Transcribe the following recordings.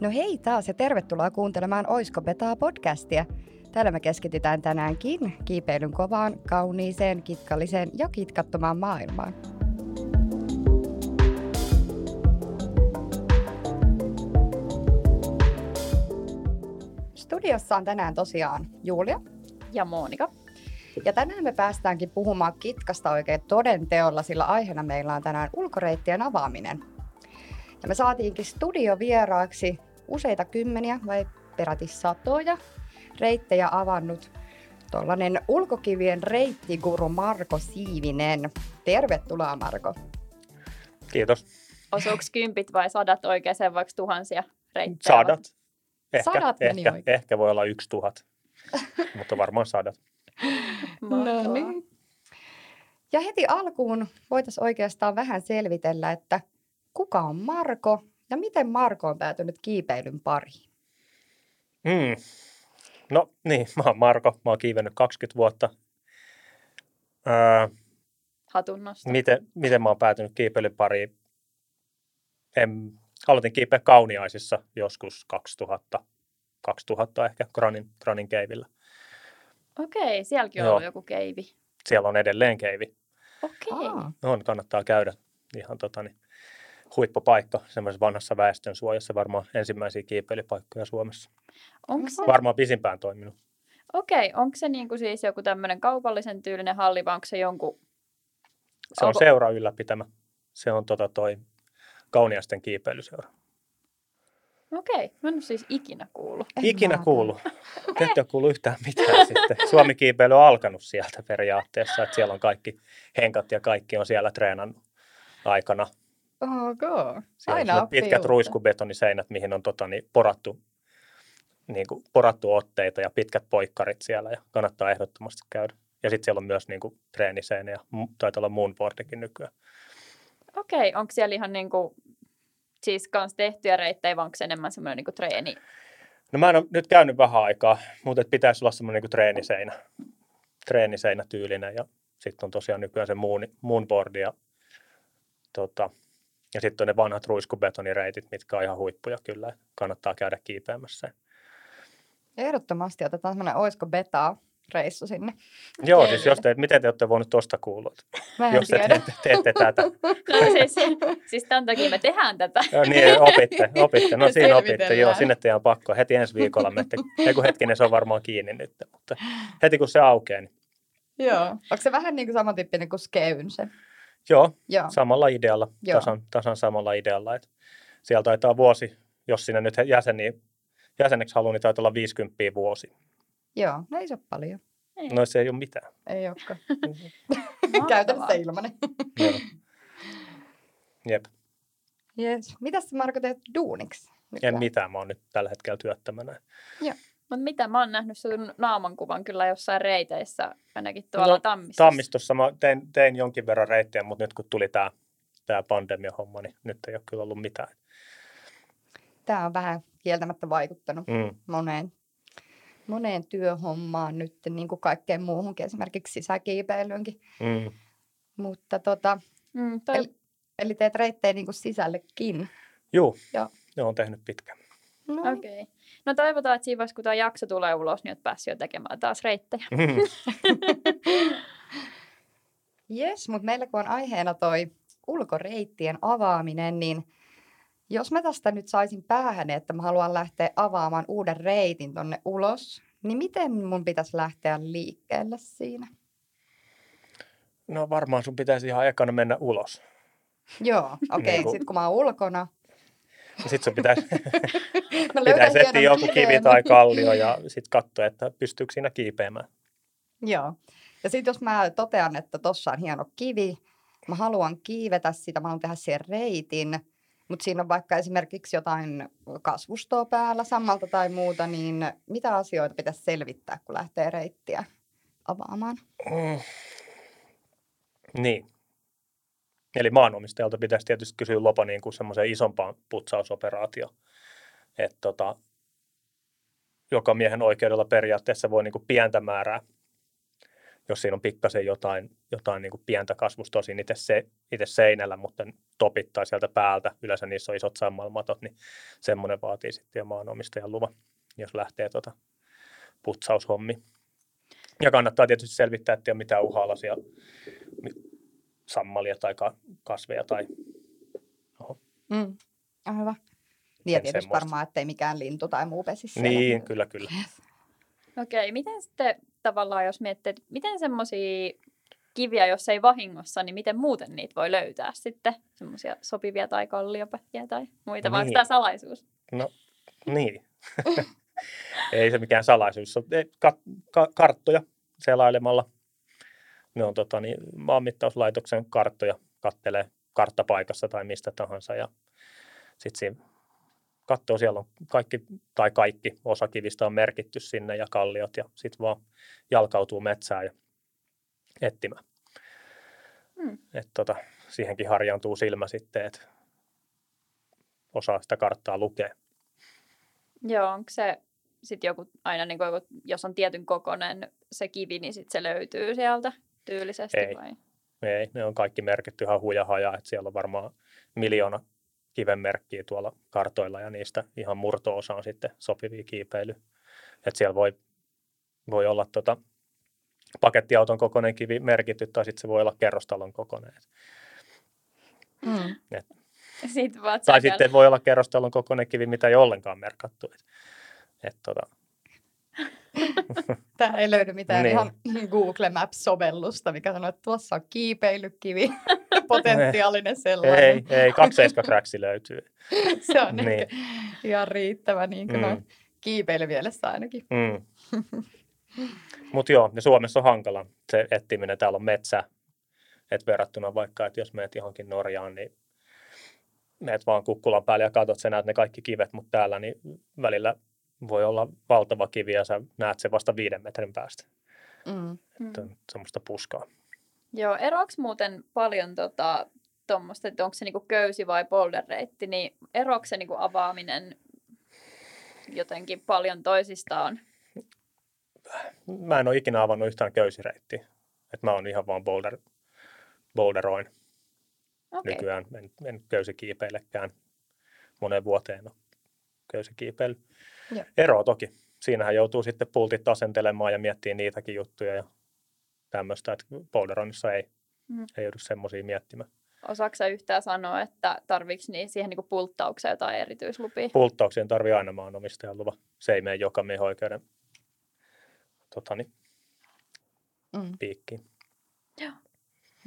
No hei taas ja tervetuloa kuuntelemaan Oisko Petaa podcastia. Täällä me keskitytään tänäänkin kiipeilyn kovaan, kauniiseen, kitkalliseen ja kitkattomaan maailmaan. Studiossa on tänään tosiaan Julia ja Monika. Ja tänään me päästäänkin puhumaan kitkasta oikein todenteolla, sillä aiheena meillä on tänään ulkoreittien avaaminen. Ja me saatiinkin studiovieraaksi useita kymmeniä vai peräti satoja reittejä avannut tuollainen ulkokivien reittiguru Marko Siivinen. Tervetuloa Marko. Kiitos. Osuuko kympit vai sadat oikein vaikka tuhansia reittejä? Sadat. Ehkä, sadat ehkä, ehkä voi olla yksi tuhat, mutta varmaan sadat. no niin. Ja heti alkuun voitaisiin oikeastaan vähän selvitellä, että kuka on Marko ja miten Marko on päätynyt kiipeilyn pariin? Mm. No niin, mä oon Marko, mä oon kiivennyt 20 vuotta. Öö, Hatunnosta. Miten, miten mä oon päätynyt kiipeilyn pariin? En, aloitin kiipeä Kauniaisissa joskus 2000, 2000 ehkä Granin, Granin keivillä. Okei, sielläkin on Joo. ollut joku keivi. Siellä on edelleen keivi. Okei. On, kannattaa käydä ihan tota, niin, huippupaikka semmoisessa vanhassa väestönsuojassa, varmaan ensimmäisiä kiipeilypaikkoja Suomessa. Onko se... Varmaan pisimpään toiminut. Okei, onko se niinku siis joku tämmöinen kaupallisen tyylinen halli vai onko se jonkun... Se on seura ylläpitämä. Se on tota toi Kauniasten kiipeilyseura. Okei, mä en ole siis ikinä kuullut. Ikinä kuullut. Nyt ei ole yhtään mitään sitten. Suomi kiipeily on alkanut sieltä periaatteessa, että siellä on kaikki henkat ja kaikki on siellä treenannut aikana. Okay. Aina on pitkät uutta. ruiskubetoniseinät, mihin on tota, niin, porattu, niin kuin, porattu otteita ja pitkät poikkarit siellä ja kannattaa ehdottomasti käydä. Ja sitten siellä on myös niin kuin, treeniseinä ja taitaa olla moonboardikin nykyään. Okei, onko siellä ihan niin kuin, siis kans tehtyjä reittejä, vai onko se enemmän semmoinen niin treeni? No mä en ole nyt käynyt vähän aikaa, mutta pitäisi olla semmoinen niin treeniseinä, treeniseinä tyylinen ja sitten on tosiaan nykyään se moon, moonboard ja, tota, ja sitten on ne vanhat ruiskubetonireitit, mitkä on ihan huippuja kyllä, kannattaa käydä kiipeämässä. Ehdottomasti otetaan semmoinen oisko betaa reissu sinne. Joo, siis jos te, miten te olette voineet tuosta kuulla? Mä jos te teette, teette tätä. No siis, siis tämän takia me tehdään tätä. Joo, niin, opitte, opitte. No siinä opitte, joo, sinne teidän pakko. Heti ensi viikolla menette. Ei kun hetkinen, se on varmaan kiinni nyt, mutta heti kun se aukeaa, niin Joo. Onko se vähän niin kuin samantyyppinen kuin Skeyn se? Joo, Joo. samalla idealla, Joo. Tasan, tasan samalla idealla. Että siellä taitaa vuosi, jos sinne nyt jäseni, jäseneksi haluaa, niin taitaa olla 50 vuosi. Joo, no ei se ole paljon. Ei. No se ei ole mitään. Ei olekaan. Käytännössä ilmanen. Jep. Yes. Mitäs Marko teet duuniksi? En mitään, mä oon nyt tällä hetkellä työttömänä. Joo. Mutta mitä, mä oon nähnyt sun naamankuvan kyllä jossain reiteissä, ainakin tuolla no, Tammistossa. Tammistossa mä tein, tein jonkin verran reittejä, mutta nyt kun tuli tämä tää pandemia-homma, niin nyt ei ole kyllä ollut mitään. Tämä on vähän kieltämättä vaikuttanut mm. moneen moneen työhommaan nyt, niin kuin kaikkeen muuhunkin, esimerkiksi sisäkiipeilyynkin. Mm. Mutta tota, mm, toi... eli, eli teet reittejä niin kuin sisällekin. Joo, Joo. ne on tehnyt pitkään. No. Okei. Okay. No toivotaan, että siinä vaiheessa, kun tämä jakso tulee ulos, niin olet päässyt jo tekemään taas reittejä. Jes, mutta meillä kun on aiheena toi ulkoreittien avaaminen, niin jos mä tästä nyt saisin päähän, että mä haluan lähteä avaamaan uuden reitin tonne ulos, niin miten mun pitäisi lähteä liikkeelle siinä? No varmaan sun pitäisi ihan ekana mennä ulos. Joo, okei. Okay. niin kun... Sitten kun mä oon ulkona. Sitten sun pitäisi, pitäisi etsiä joku kivi tai kallio ja sitten katsoa, että pystyykö siinä kiipeämään. Joo. Ja sitten jos mä totean, että tossa on hieno kivi, mä haluan kiivetä sitä, mä haluan tehdä siihen reitin, mutta siinä on vaikka esimerkiksi jotain kasvustoa päällä sammalta tai muuta, niin mitä asioita pitäisi selvittää, kun lähtee reittiä avaamaan? Mm. Niin. Eli maanomistajalta pitäisi tietysti kysyä lopa niin kuin semmoiseen isompaan putsausoperaatio. Että tota, joka miehen oikeudella periaatteessa voi niin kuin pientä määrää jos siinä on pikkasen jotain, jotain niin kuin pientä kasvusta tosi itse, se, itse seinällä, mutta topittaa sieltä päältä, yleensä niissä on isot sammalmatot, niin semmoinen vaatii sitten jo maanomistajan luvan, jos lähtee tuota putsaushommi. Ja kannattaa tietysti selvittää, että ei ole mitään uhalaisia sammalia tai kasveja tai Oho. Mm. Ah, hyvä. Niin ja tietysti semmoista. varmaan, ettei mikään lintu tai muu pesisi siellä. Niin, kyllä, kyllä. Okei, okay, miten sitten tavallaan, jos miettii, että miten semmoisia kiviä, jos ei vahingossa, niin miten muuten niitä voi löytää sitten? Semmoisia sopivia tai kalliopätkiä tai muita, no vai niin. tämä salaisuus? No niin. ei se mikään salaisuus. Ka- ka- karttoja selailemalla. Ne on tota, niin, maanmittauslaitoksen karttoja, kattelee karttapaikassa tai mistä tahansa. Ja sitten siinä katsoo, siellä on kaikki, tai kaikki osa kivistä on merkitty sinne ja kalliot, ja sitten vaan jalkautuu metsään ja etsimään. Hmm. Et tota, siihenkin harjaantuu silmä sitten, että osaa sitä karttaa lukea. Joo, onko se sitten joku, aina niin kuin, jos on tietyn kokoinen se kivi, niin sitten se löytyy sieltä tyylisesti Ei. vai? Ei, ne on kaikki merkitty ihan huja haja, että siellä on varmaan miljoona kiven merkkiä tuolla kartoilla ja niistä ihan murto-osa on sitten sopivia kiipeily. Että siellä voi, voi olla tota, pakettiauton kokoinen kivi merkitty tai sitten se voi olla kerrostalon kokoinen. Mm. Et, Siitä tai sitten voi olla kerrostalon kokoinen kivi, mitä ei ollenkaan merkattu. Et, et, tota, Tämä ei löydy mitään niin. ihan Google Maps-sovellusta, mikä sanoo, että tuossa on kiipeilykivi, potentiaalinen sellainen. Ei, ei, kakseiskakräksi löytyy. Se on niin. ihan riittävä niin kuin mm. kiipeilymielessä ainakin. Mm. Mutta joo, ja Suomessa on hankala se etsiminen. Täällä on metsä, et verrattuna vaikka, että jos meet johonkin Norjaan, niin meet vaan kukkulan päälle ja katsot, sä näet ne kaikki kivet, mutta täällä niin välillä voi olla valtava kivi ja sä näet sen vasta viiden metrin päästä. Mm. Että on semmoista puskaa. Joo, eroako muuten paljon tota, tuommoista, että onko se niinku köysi vai boulder-reitti, niin eroako se niinku avaaminen jotenkin paljon toisistaan? Mä en ole ikinä avannut yhtään köysireittiä. Että mä oon ihan vaan boulder, boulderoin okay. nykyään. En, en köysikiipeillekään moneen vuoteen ole köysikiipeily. Joo. Ero toki. Siinähän joutuu sitten pultit asentelemaan ja miettii niitäkin juttuja ja tämmöistä, että boulderoinnissa ei, mm. ei joudu semmoisia miettimään. Osaatko yhtään sanoa, että tarviiko niin siihen niin pulttaukseen jotain erityislupia? Pulttaukseen tarvii aina maanomistajan luva. Se ei mene joka miehen oikeuden totani, mm. piikkiin.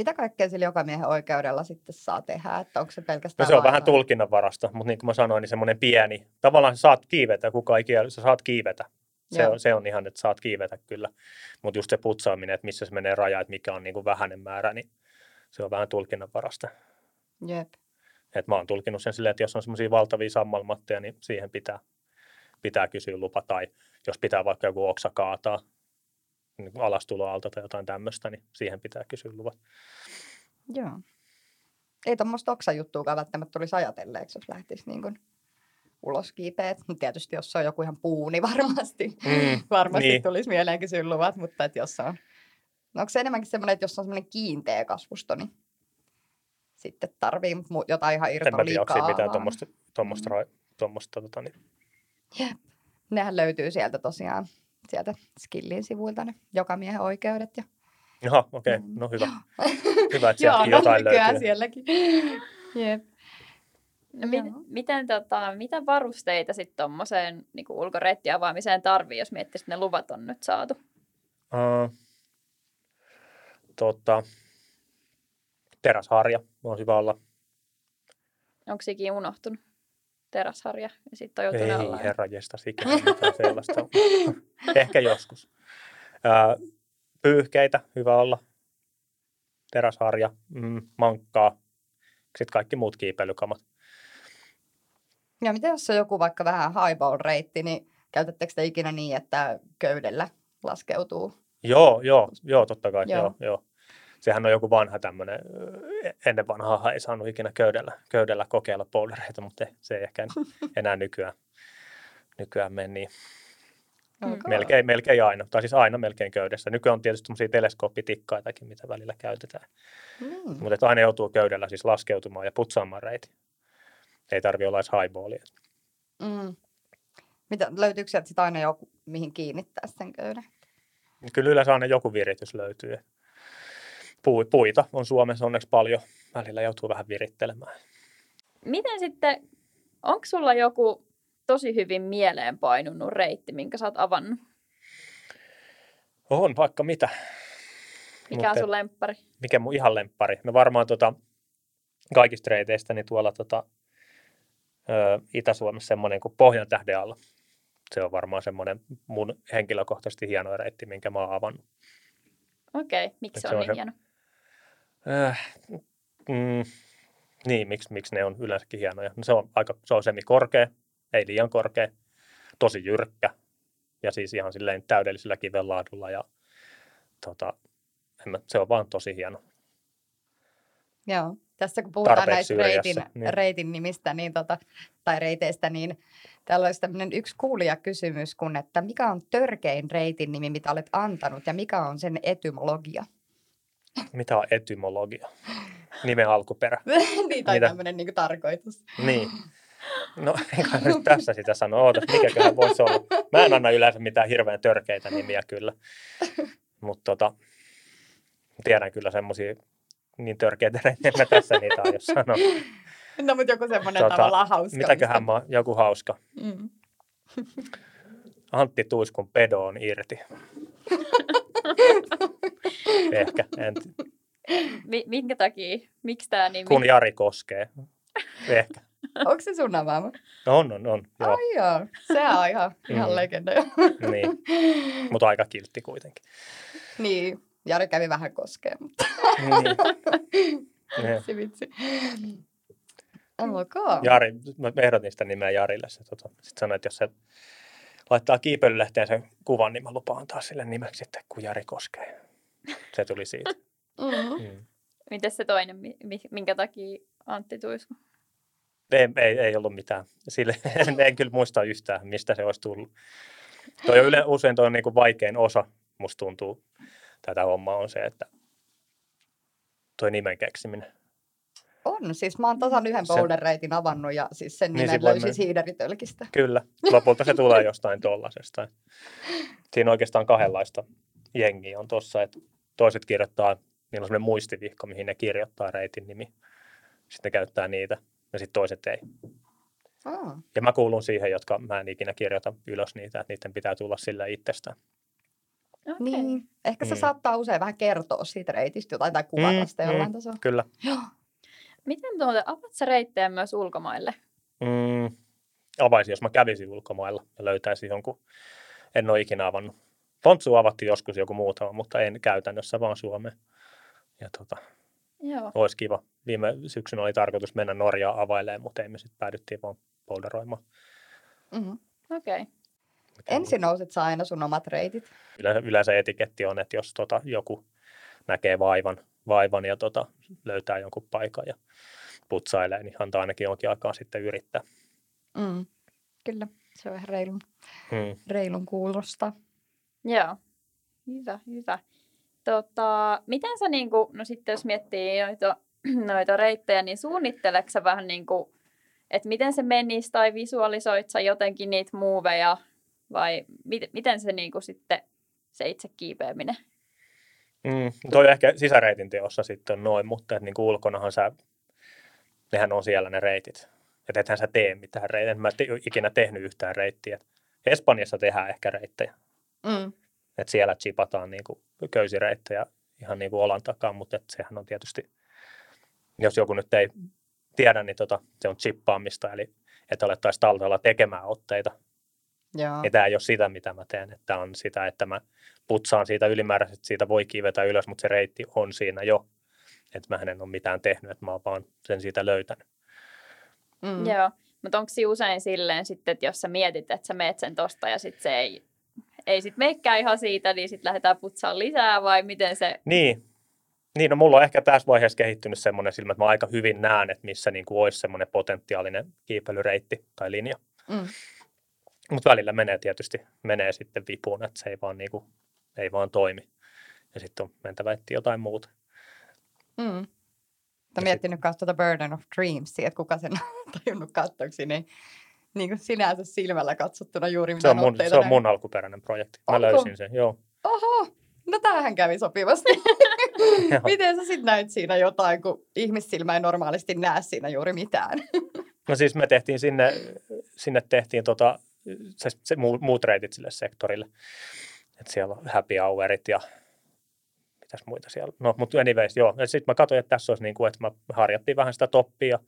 Mitä kaikkea sillä joka miehen oikeudella sitten saa tehdä? Että onko se pelkästään no se on vähän tulkinnanvarasta, mutta niin kuin mä sanoin, niin semmoinen pieni. Tavallaan sä saat kiivetä, kuka ei kiel, sä saat kiivetä. Se on, se on ihan, että saat kiivetä kyllä. Mutta just se putsaaminen, että missä se menee raja, että mikä on niin kuin vähäinen määrä, niin se on vähän tulkinnanvarasta. Jep. Et mä oon tulkinut sen silleen, että jos on semmoisia valtavia sammalmatteja, niin siihen pitää, pitää kysyä lupa. Tai jos pitää vaikka joku oksa kaataa, niin alastuloalta tai jotain tämmöistä, niin siihen pitää kysyä luvat. Joo. Ei tuommoista oksajuttuakaan välttämättä tulisi ajatelleeksi, jos lähtisi niin kuin ulos kiipeät. Tietysti jos se on joku ihan puu, niin varmasti, mm, varmasti niin. tulisi mieleen kysyä luvat, mutta että jos on... No onko se enemmänkin semmoinen, että jos on semmoinen kiinteä kasvusto, niin sitten tarvii jotain ihan irtoliikaa. En mä tiedä, onko mitään tuommoista, tuommoista, mm. tuommoista tota, niin. Jep. Nehän löytyy sieltä tosiaan sieltä Skillin sivuilta ne jokamiehen oikeudet. Ja... Jaha, okei. Okay. No hyvä. hyvä, että sieltäkin Joo, no jotain no, löytyy. sielläkin. Jep. No, mit, miten, tota, mitä varusteita sitten tuommoiseen niin ulkoreittiavaamiseen tarvii, jos miettii, että ne luvat on nyt saatu? Uh, tota, teräsharja on hyvä olla. Onko sekin unohtunut? Teräsharja ja sitten on Ei alla. herra jesta, ikinä mitään sellaista. Ehkä joskus. Pyyhkeitä, hyvä olla. Teräsharja, mm, mankkaa, sitten kaikki muut kiipeilykamat. Ja miten jos on joku vaikka vähän highball-reitti, niin käytättekö te ikinä niin, että köydellä laskeutuu? Joo, joo, joo totta kai. Joo. Joo, joo. Sehän on joku vanha tämmöinen, ennen vanhaa ei saanut ikinä köydellä, köydellä kokeilla poldereita, mutta se ei ehkä enää nykyään, nykyään mene niin. Mm. Okay. Melkein, melkein aina, tai siis aina melkein köydessä. Nykyään on tietysti semmoisia teleskooppitikkaitakin, mitä välillä käytetään. Mm. Mutta aina joutuu köydellä siis laskeutumaan ja putsaamaan reiti. Ei tarvi olla edes highballia. Mm. Mitä, löytyykö sieltä sit aina joku, mihin kiinnittää sen köyden? Kyllä yleensä aina joku viritys löytyy. Pui- Puita on Suomessa onneksi paljon. Välillä joutuu vähän virittelemään. Miten sitten, onko sulla joku tosi hyvin mieleen painunut reitti, minkä sä oot avannut? On vaikka mitä. Mikä on Mutta- sun lemppari? Mikä mun ihan lemppari? No varmaan tota, kaikista reiteistä niin tuolla tota, ö, Itä-Suomessa semmoinen kuin Pohjan tähden alla. Se on varmaan semmoinen mun henkilökohtaisesti hieno reitti, minkä mä oon avannut. Okei, okay. miksi se se on on niin se- hieno? Äh, mm, niin, miksi, miksi ne on yleensäkin hienoja? No se on aika se on semi-korkea, ei liian korkea, tosi jyrkkä ja siis ihan silleen täydellisellä kivenlaadulla ja tota, en mä, se on vaan tosi hieno. Joo. Tässä kun puhutaan näistä reitin, niin. reitin nimistä niin tota, tai reiteistä, niin täällä olisi tämmöinen yksi kuulijakysymys, kun että mikä on törkein reitin nimi, mitä olet antanut, ja mikä on sen etymologia? Mitä on etymologia? Nimen alkuperä. niin, tai Mitä? tämmöinen niin tarkoitus. Niin. No, enkä nyt tässä sitä sano. Ootas, mikäköhän voisi olla. Mä en anna yleensä mitään hirveän törkeitä nimiä kyllä. Mutta tota, tiedän kyllä semmoisia niin törkeitä reittejä, mä tässä niitä aion sanoa. No, mutta joku semmoinen Tota, tavallaan hauska. Mitäköhän mä, joku hauska. Mm. Antti Tuiskun pedo on irti. Ehkä, en, t- Mi- minkä takia? Miksi tämä nimi? kun Jari koskee. Ehkä. Onko se sun avaama? No on, on, on. Joo, Ai joo, se on ihan, ihan Mm. legenda niin. Mutta aika kiltti kuitenkin. niin, Jari kävi vähän koskeen, mutta Niin. Se vitsi. Ok. Jari, mä ehdotin sitä nimeä Jarille. Se tota, sanoi, että jos se laittaa kiipeilylähteen sen kuvan, niin mä lupaan antaa sille nimeksi sitten, kun Jari koskee. Se tuli siitä. Mm. Mm. Miten se toinen, mi- mi- minkä takia Antti Tuisku? Ei, ei, ei ollut mitään. Sille, en, en kyllä muista yhtään, mistä se olisi tullut. Toi on yle, usein toi on niin kuin vaikein osa, musta tuntuu, tätä hommaa on se, että toi nimen keksiminen. On, siis mä oon tasan yhden Se- boulder-reitin avannut ja siis sen Niin, nimen löysin siideritölkistä. Kyllä, lopulta se tulee jostain tollasesta. Siinä oikeastaan kahdenlaista jengiä on tossa, että toiset kirjoittaa, niillä on sellainen muistivihko, mihin ne kirjoittaa reitin nimi. Sitten ne käyttää niitä, ja sitten toiset ei. Oh. Ja mä kuulun siihen, jotka mä en ikinä kirjoita ylös niitä, että niiden pitää tulla sillä itsestään. Okay. Niin, ehkä se Mm. saattaa usein vähän kertoa siitä reitistä jotain tai kuvata Mm, sitä mm. jollain tasolla. Kyllä. Joo. Miten tuota, avaat sä reittejä myös ulkomaille? Mm, avaisin, jos mä kävisin ulkomailla ja löytäisin jonkun. En ole ikinä avannut. Pontsu avattiin joskus joku muutama, mutta en käytännössä vaan Suomeen. Ja tota, Joo. olisi kiva. Viime syksynä oli tarkoitus mennä Norjaan availemaan, mutta ei me sitten päädyttiin vaan polderoimaan. Mm-hmm. Okei. Okay. Ensin nousit sä aina sun omat reitit. Yleensä, yleensä etiketti on, että jos tota, joku näkee vaivan, vaivan ja tota, löytää jonkun paikan ja putsailee, niin antaa ainakin jonkin aikaa sitten yrittää. Mm. Kyllä, se on ihan reilun, Hmm. reilun kuulosta. Joo. Hyvä, hyvä. Tota, miten sä niinku, no sitten jos miettii noita, noita reittejä, niin suunnitteleksä sä vähän niinku, että miten se menisi tai visualisoit sä jotenkin niitä muuveja vai mit, miten se niinku sitten se itse kiipeäminen? Mm, toi on ehkä sisäreitin teossa sitten noin, mutta et niinku ulkonahan sä, nehän on siellä ne reitit. Että ethän sä tee mitään reittejä. En mä te, ikinä tehnyt yhtään reittiä. Espanjassa tehdään ehkä reittejä. Mm. että siellä chipataan niin kuin köysireittejä ihan niin kuin olan takaa, mutta et sehän on tietysti, jos joku nyt ei tiedä, niin tota, se on chippaamista, eli että alettaisiin taltalla tekemään otteita. Joo. Ja tämä ei ole sitä, mitä mä teen, että on sitä, että mä putsaan siitä ylimääräisestä, siitä voi kiivetä ylös, mutta se reitti on siinä jo. Että mä en ole mitään tehnyt, että mä oon vaan sen siitä löytänyt. Mm. Joo, mutta onko se usein silleen sitten, että jos sä mietit, että sä meet sen tosta ja sitten se ei, ei sit meikään ihan siitä, niin sitten lähdetään putsaan lisää vai miten se... Niin. Niin, no mulla on ehkä tässä vaiheessa kehittynyt semmoinen silmä, että mä aika hyvin näen, että missä niin kuin olisi semmoinen potentiaalinen kiipeilyreitti tai linja. Mm. Mutta välillä menee tietysti, menee sitten vipuun, että se ei vaan, niinku, ei vaan toimi. Ja sitten on mentävä etsiä jotain muuta. Mm. Olen sit- miettinyt myös tuota Burden of Dreams, että kuka sen on tajunnut katsoksi, niin, niin kuin sinänsä silmällä katsottuna juuri mitä Se on mun, se on mun alkuperäinen projekti. Mä Onko? löysin sen, joo. Oho, no tämähän kävi sopivasti. Miten sä sitten näit siinä jotain, kun ihmissilmä ei normaalisti näe siinä juuri mitään? No siis me tehtiin sinne, sinne tehtiin tota, se, se muu- muut reitit sille sektorille. Et siellä on happy hourit ja mitäs muita siellä. No, mutta anyways, joo. Sitten mä katsoin, että tässä olisi niin kuin, että mä harjattiin vähän sitä toppia.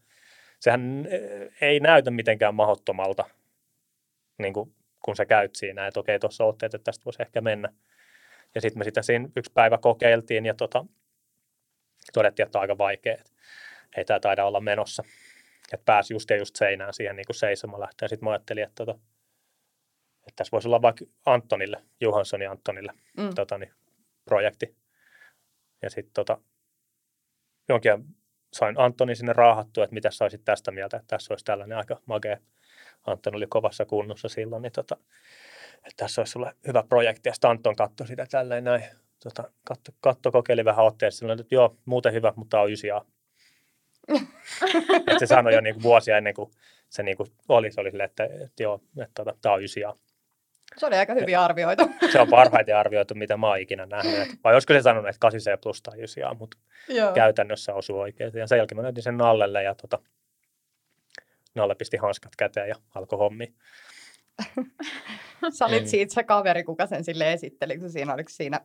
Sehän eh, ei näytä mitenkään mahdottomalta, niin kuin, kun sä käyt siinä, että okei, tuossa otteet, että tästä voisi ehkä mennä. Ja sitten me sitä siinä yksi päivä kokeiltiin ja tota, todettiin, että on aika vaikea, että ei tämä taida olla menossa että pääsi just ja just seinään siihen niin kuin seisomaan lähteä. Sitten mä ajattelin, että, tota, että tässä voisi olla vaikka Antonille, Johanssonin Antonille Mm. tota, niin, projekti. Ja sitten tota, jonkin sain Antoni sinne raahattua, että mitä saisit tästä mieltä, että tässä olisi tällainen aika makea. Anton oli kovassa kunnossa silloin, niin tota, että tässä olisi sulle hyvä projekti. Ja sitten Anton katsoi sitä tälleen näin. Tota, katto, katto, kokeili vähän otteessa. Silloin, että joo, muuten hyvä, mutta tämä on ysiä. että se sanoi jo niin kuin vuosia ennen kuin se niin kuin oli, se oli silleen, että, että joo, että tota, tämä on ysiä. Se oli aika hyvin arvioitu. Se on parhaiten arvioitu, mitä mä oon ikinä nähnyt. Vai olisiko se sanonut, että 8C plus tai 9 mutta Joo. käytännössä osui oikein. Ja sen jälkeen mä näytin sen Nallelle ja tota, Nalle pisti hanskat käteen ja alkoi hommi. Sä olit Mm. siitä se kaveri, kuka sen sille esitteli, kun siinä oliko siinä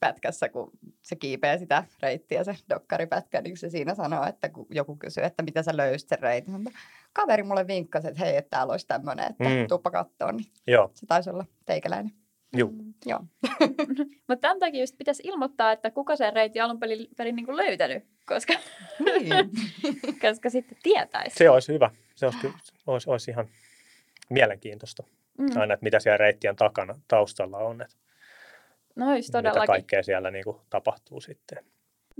pätkässä, kun se kiipeää sitä reittiä, se dokkaripätkä, niin se siinä sanoo, että kun joku kysyy, että mitä sä löysit sen reitin, Sanoin, että kaveri mulle vinkkasi, että hei, että täällä olisi tämmöinen, että Mm. tuuppa kattoon, niin Joo, se taisi olla teikäläinen. juu. Mm. Joo. Mutta tämän takia just pitäisi ilmoittaa, että kuka sen reitin alun perin, perin niin löytänyt, koska, Niin. koska sitten tietäisi. Se olisi hyvä. Se olisi, olisi, olisi ihan mielenkiintoista. Mm. Aina, että mitä siellä reittien takana taustalla on, että No just mitä todellakin. kaikkea siellä niin kuin tapahtuu sitten.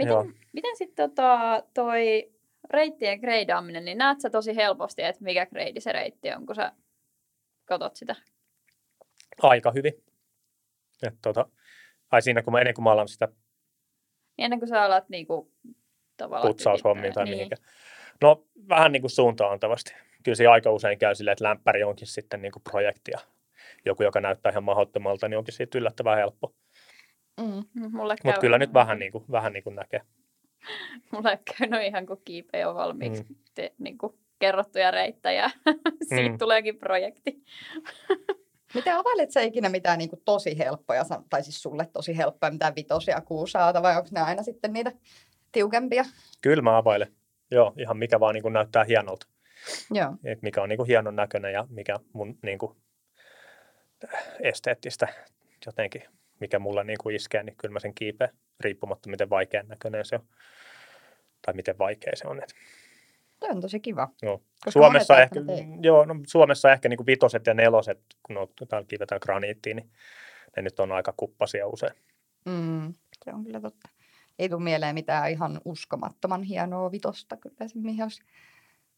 Joo. Miten, miten sitten tota, toi reittien greidaaminen, niin näet sä tosi helposti, että mikä greidi se reitti on, kun sä katot sitä? Aika hyvin. Et, tota, ai siinä, kun mä, ennen kuin mä alan sitä Niin ennen kuin sä alat niinku, tavallaan... putsaushommiin tai mihinkä. No vähän niin kuin suuntaan antavasti. Kyllä se aika usein käy silleen, että lämpäri onkin sitten niin kuin projekti ja joku, joka näyttää ihan mahdottomalta, niin onkin siitä yllättävän helppo. Mm. Mm, Mulle käy, Mutta kyllä nyt vähän niin kuin, vähän niin kuin näkee. Mulle käy no ihan kuin kiipeä jo valmiiksi Mm. te, niinku, kerrottuja reittejä. Siitä Mm. tuleekin projekti. Miten availet sä ikinä mitään niin kuin tosi helppoja, tai siis sulle tosi helppoja, mitään vitosia, kuusaata, vai onko ne aina sitten niitä tiukempia? Kyllä mä availen. Joo, ihan mikä vaan niin kuin näyttää hienolta. Joo. Et mikä on niin kuin hienon näköinen ja mikä mun niin kuin esteettistä jotenkin, mikä mulla niin kuin iskee, niin kyllä mä sen kiipeän, riippumatta miten vaikean näköinen se on. Tai miten vaikea se on. Toi on tosi kiva. joo. Suomessa ehkä, joo, no, Suomessa ehkä niin kuin vitoset ja neloset, kun on, täällä kiivetään graniittiin, niin ne nyt on aika kuppasia usein. Mm, se on kyllä totta. Ei tule mieleen mitään ihan uskomattoman hienoa vitosta, kyllä se mihin olisi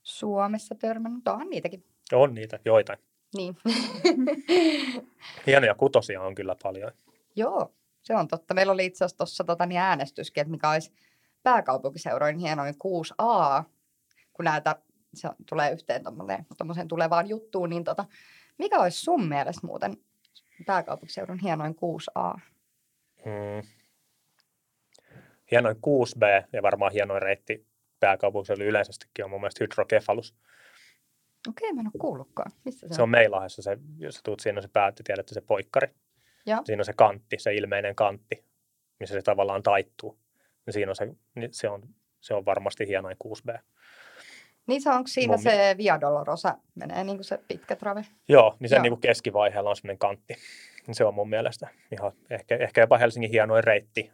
Suomessa törmännyt. Onhan niitäkin. On niitä joitain. Niin. Hienoja kutosia on kyllä paljon. Joo, se on totta. Meillä oli itse asiassa tuossa tota, niin äänestyskin, että mikä olisi pääkaupunkiseuroin hienoin 6A, kun näitä se tulee yhteen tuommoiseen tulevaan juttuun, niin tota, mikä olisi sun mielestä muuten pääkaupunkiseudun hienoin 6A? Mm. Hienoin 6B ja varmaan hienoin reitti pääkaupunkiseudulla yleisestikin on mun mielestä hydrokefalus. Okei, mä en ole kuullutkaan. Missä se, Se on Meilahessa se, jos sä tuut siinä on se päätti, tiedätte se poikkari. Joo. Siinä on se kantti, se ilmeinen kantti, missä se tavallaan taittuu. Ja siinä on se, niin se, on, se on varmasti hienoin 6B. Niin se onko siinä Mun se Via Dolorosa, menee niin kuin se pitkä trave? Joo, niin sen Joo. niin kuin keskivaiheella on semmoinen kantti. Niin Se on mun mielestä ihan, ehkä, ehkä jopa Helsingin hienoin reitti.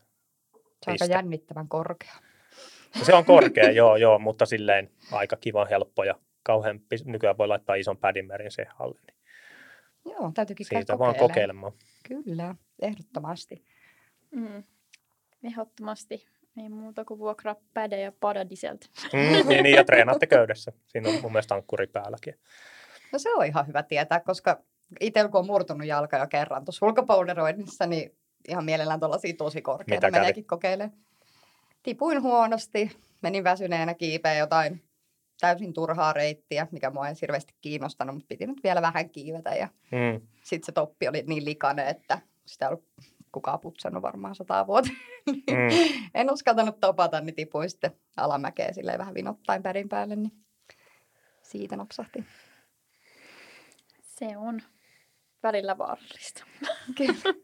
Se on aika jännittävän korkea. Ja Se on korkea, joo, joo, mutta silleen aika kiva, helppo ja kauhean, nykyään voi laittaa ison pädimerin siihen alle. Niin Joo, täytyykin siitä vaan kokeilemaan. Kyllä, ehdottomasti. Mm. Ehdottomasti. Ei muuta kuin vuokraa päde ja pada dieseltä. Mm, niin, niin, ja treenaatte köydessä. Siinä on mun mielestä ankkuri päälläkin. No se on ihan hyvä tietää, koska itse kun on murtunut jalka jo kerran tuossa ulkopolderoinnissa, niin ihan mielellään tuollaisia tosi korkeita Mitä meneekin kokeilemaan. Tipuin huonosti, menin väsyneenä kiipeä jotain täysin turhaa reittiä, mikä mua ei hirveästi kiinnostanut, mutta piti nyt vielä vähän kiivetä ja Mm. sitten se toppi oli niin likainen, että sitä ei ollut kukaan putsannut varmaan sata vuotta. Mm. en uskaltanut topata, niin tipuin sitten alamäkeä silleen vähän vinottain pärin päälle, niin siitä napsahti. Se on välillä vaarallista. Kyllä.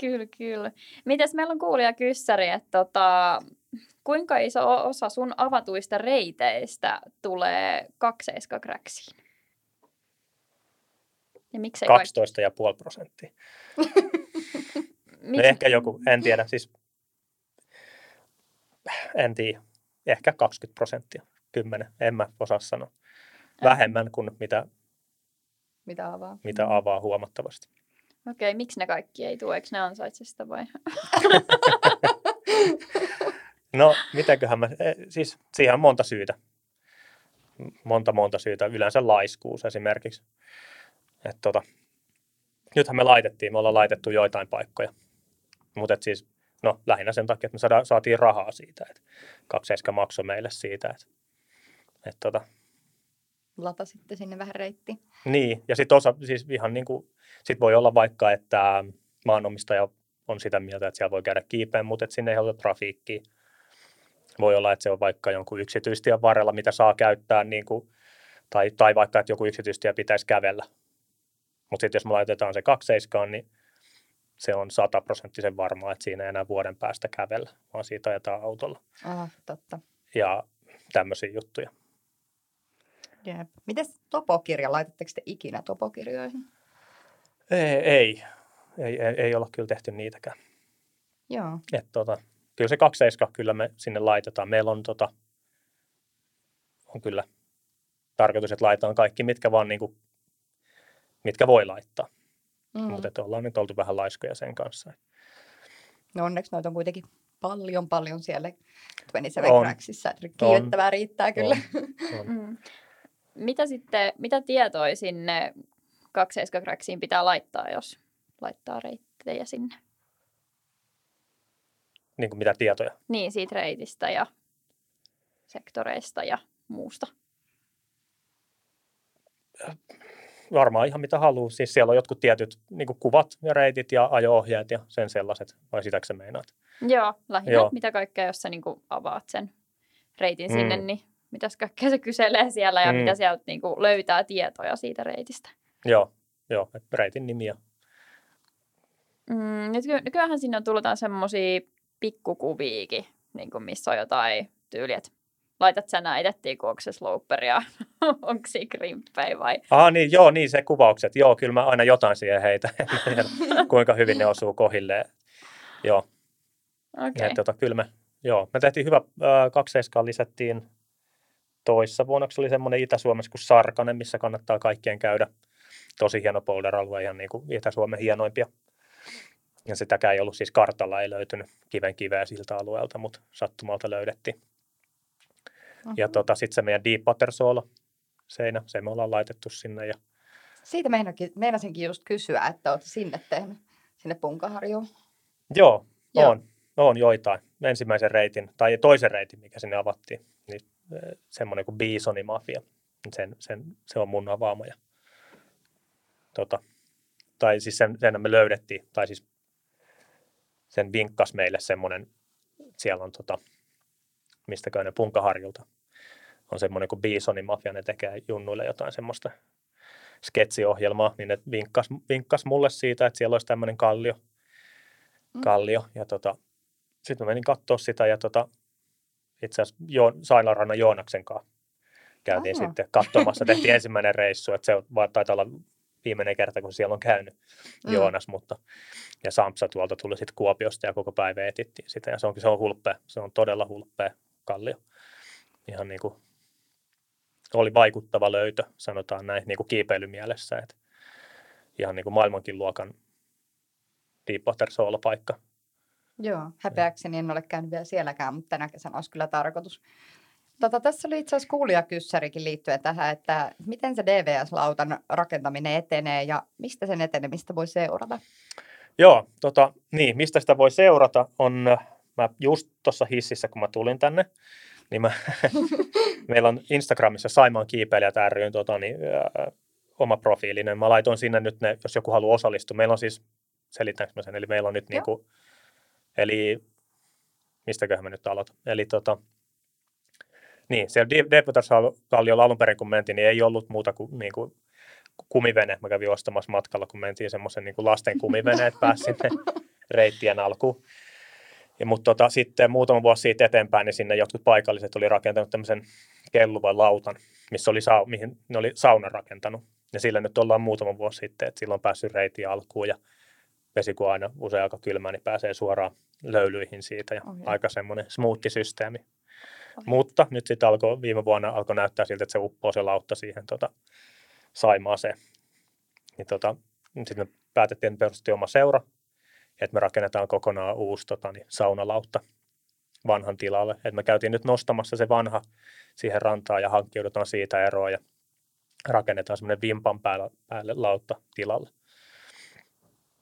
Kyllä, kyllä. Mites meillä on kuulija kyssäri, että tota, kuinka iso osa sun avatuista reiteistä tulee kakseiskakräksiin? Ja miksei kaikki? 12,5 prosenttia. No Miksi? ehkä joku, en tiedä, siis en tiedä, ehkä 20 prosenttia, 10, en mä osaa sanoa. Vähemmän kuin mitä, Mitä avaa? mitä avaa huomattavasti. Okei, miksi ne kaikki ei tule? Eikö ne ansaitse sitä vai? No, mitäköhän mä, eh, siis siihen on monta syytä. Monta, monta syytä. Yleensä laiskuus esimerkiksi. Et tota, nythän me laitettiin, me ollaan laitettu joitain paikkoja. Mutta siis, no lähinnä sen takia, että me saada, saatiin rahaa siitä. Et kakseiska maksoi meille siitä. Et, et tota, Latasitte sinne vähän reittiin. niin, ja sitten osa, siis ihan niin kuin, sit voi olla vaikka, että maanomistaja on sitä mieltä, että siellä voi käydä kiipeen, mutta sinne ei haluta trafiikkiä. Voi olla, että se on vaikka jonkun yksityistien varrella, mitä saa käyttää, niin kuin, tai, tai vaikka, että joku yksityistie pitäisi kävellä. Mutta sitten jos me laitetaan se kakseiskaan, niin se on sataprosenttisen varmaa, että siinä ei enää vuoden päästä kävellä, vaan siitä ajetaan autolla. Ah, totta. Ja tämmöisiä juttuja. Jep. Mites topokirja? Laitatteko te ikinä topokirjoihin? Ei, ei, ei, ei, ei olla kyllä tehty niitäkään. Joo. Et tota, kyllä se 27 kyllä me sinne laitetaan. Meillä on, tota, on kyllä tarkoitus, että laitetaan kaikki, mitkä vaan niinku, mitkä voi laittaa. Mm. Mutta ollaan nyt oltu vähän laiskoja sen kanssa. No onneksi noita on kuitenkin paljon, paljon siellä 27 On. Cracksissa. että Kiivettävää riittää kyllä. On, on. Mm. Mitä sitten, mitä tietoja sinne kakseiskakräksiin pitää laittaa, jos laittaa reittejä sinne? Niin kuin mitä tietoja. Niin, siitä reitistä ja sektoreista ja muusta. Varmaan ihan mitä haluaa. Siis siellä on jotkut tietyt niin kuin kuvat ja reitit ja ajo-ohjeet ja sen sellaiset. Vai sitäkö sä meinaat? Joo, lähinnä Joo. Mitä kaikkea, jos sä niinku avaat sen reitin Mm. sinne, niin mitäs kaikkea se kyselee siellä ja Mm. mitä sieltä niinku löytää tietoja siitä reitistä. Joo, joo reitin nimi ja Mm, nykyäänhän sinne on tullut semmoisia pikkukuviikin, niin kuin missä on jotain tyyliä, laitat sä näitä, että onko se onko se grimppei vai... Ah niin, joo, niin se kuvaukset. Joo, kyllä mä aina jotain siihen heitä, kuinka hyvin ne osuu kohilleen. Joo, Okei. okay. tota, kyllä me, joo, me tehtiin hyvä, äh, kaksi seiskaa lisättiin toissa vuonna, se oli semmoinen Itä-Suomessa kuin Sarkanen, missä kannattaa kaikkien käydä. Tosi hieno boulder-alue, ihan niin kuin Itä-Suomen hienoimpia. Ja sitäkään ei ollut siis kartalla, ei löytynyt kiven kiveä siltä alueelta, mutta sattumalta löydettiin. Ja Mhm. tota, sitten se meidän Deep Water Soolo seinä, se me ollaan laitettu sinne ja Siitä meinakin, meinasinkin just kysyä, että olet sinne tehnyt, sinne Punkaharjuun. Joo, Joo. on. On joitain. Ensimmäisen reitin, tai toisen reitin, mikä sinne avattiin, niin semmoinen kuin Bisoni Mafia. Sen, sen, se on mun avaama. Ja, tota, tai siis sen, sen me löydettiin, tai siis sen vinkkas meille semmoinen, siellä on tota, mistäkö ne Punkaharjulta, on semmoinen kuin Bisoni Mafia, ne tekee junnuille jotain semmoista sketsiohjelmaa, niin ne vinkkas, vinkkas mulle siitä, että siellä olisi tämmöinen kallio, Mm. kallio. Ja tota, sitten mä menin katsoa sitä ja tota, itse asiassa jo, Sailarannan Joonaksen kanssa käytiin Aa. sitten katsomassa. Tehtiin ensimmäinen reissu, että se taitaa olla viimeinen kerta, kun siellä on käynyt Mm. Joonas, mutta ja Sampsa tuolta tuli sitten Kuopiosta ja koko päivä etittiin sitä ja se onkin se on hulppea, se on todella hulppea kallio. Ihan niin kuin oli vaikuttava löytö, sanotaan näin niin kuin kiipeilymielessä, että ihan niin kuin maailmankin luokan Deepwater Soul-paikka. Joo, häpeäkseni en ole käynyt vielä sielläkään, mutta tänä kesänä olisi kyllä tarkoitus. Tota, tässä oli itse asiassa kuulijakyssärikin liittyen tähän, että miten se DVS-lautan rakentaminen etenee ja mistä sen etenemistä voi seurata? Joo, tota, niin, mistä sitä voi seurata on, mä just tuossa hississä, kun mä tulin tänne, niin mä, meillä on Instagramissa Saimaan kiipeilijät ryn tota, niin, ää, oma profiilinen. Mä laitoin sinne nyt ne, jos joku haluaa osallistua. Meillä on siis, selitäänkö mä sen, eli meillä on nyt niin kuin, eli mistäköhän mä nyt aloitan. Eli tota, niin, siellä Depotas-kalliolla alun perin kun mentiin, niin ei ollut muuta kuin, niin kuin kumivene. Mä kävin ostamassa matkalla, kun mentiin semmoisen niin lasten kumiveneet pääsi sinne reittien alkuun. Ja, mutta tota, sitten muutama vuosi siitä eteenpäin, niin sinne jotkut paikalliset oli rakentanut tämmöisen kelluvan lautan, missä oli, sa- mihin ne oli saunan rakentanut. Ja sillä nyt ollaan muutama vuosi sitten, että silloin on päässyt reitiin alkuun ja vesi kun aina usein aika kylmää, niin pääsee suoraan löylyihin siitä ja Okay. aika semmoinen smoothie-systeemi. Okei. Mutta nyt sitten alkoi, viime vuonna alkoi näyttää siltä, että se uppoo se lautta siihen tota, Saimaaseen. Niin tota, sitten me päätettiin, että perustettiin oma seura, että me rakennetaan kokonaan uusi tota, niin, saunalautta vanhan tilalle. Et me käytiin nyt nostamassa se vanha siihen rantaan ja hankkiudutaan siitä eroon ja rakennetaan semmoinen vimpan päälle, päälle lautta tilalle.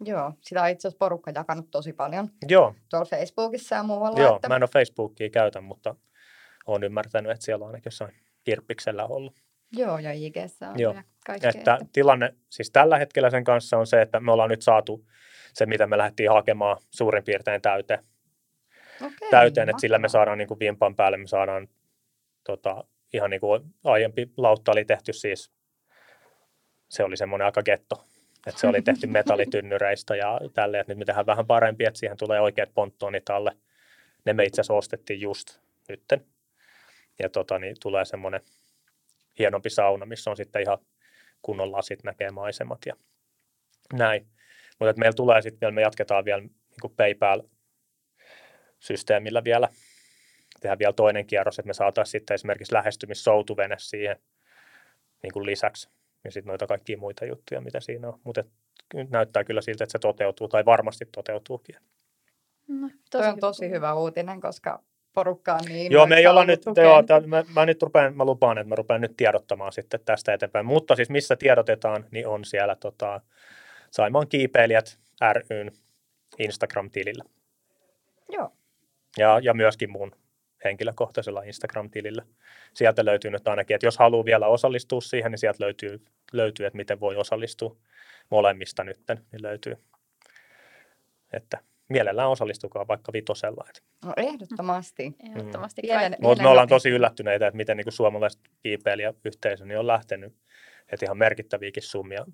Joo, sitä on itse asiassa porukka jakanut tosi paljon Joo, tuolla Facebookissa ja muualla. joo että... mä en ole Facebookia käytä, mutta olen ymmärtänyt, että siellä on ainakin jossain kirppiksellä ollut. Joo, ja IGssä on Joo. kaikkea. Että tilanne siis tällä hetkellä sen kanssa on se, että me ollaan nyt saatu se, mitä me lähdettiin hakemaan suurin piirtein täyteen, Okei, täyteen että sillä me saadaan niin kuin vimpan päälle, me saadaan tota, ihan niin kuin aiempi lautta oli tehty siis, se oli semmoinen aika getto, että se oli tehty metallitynnyreistä ja tälleen, että nyt me tehdään vähän parempi, että siihen tulee oikeat ponttoonit alle. Ne me itse asiassa ostettiin just nytten. Ja tota, niin tulee semmoinen hienompi sauna, missä on sitten ihan kunnon lasit näkee maisemat ja näin. Mutta meillä tulee sitten vielä, me jatketaan vielä niin PayPal-systeemillä vielä, tehdään vielä toinen kierros, että me saataisiin sitten esimerkiksi lähestymissoutuvene siihen niin kuin lisäksi. Ja sitten noita kaikkia muita juttuja, mitä siinä on. Mutta nyt näyttää kyllä siltä, että se toteutuu, tai varmasti toteutuukin. No, Toi on hyvä tosi hyvä uutinen, koska porukka on niin Joo, me ei olla nyt, tukeen. joo, tää- mä, mä, nyt rupean, mä lupaan, että mä rupean nyt tiedottamaan sitten tästä eteenpäin. Mutta siis missä tiedotetaan, niin on siellä tota, Saimaan kiipeilijät ryn Instagram-tilillä. Joo. Ja, ja myöskin mun henkilökohtaisella Instagram-tilillä. Sieltä löytyy nyt ainakin, että jos haluaa vielä osallistua siihen, niin sieltä löytyy, löytyy että miten voi osallistua molemmista nytten, niin löytyy. Että mielellään osallistukaa vaikka vitosella. Että. No ehdottomasti. Ehdottomasti Vielä- kaikki. Mutta me ollaan tosi yllättyneitä, että miten niin suomalaiset kiipeilijäyhteisö niin on lähtenyt, että ihan merkittäviäkin summia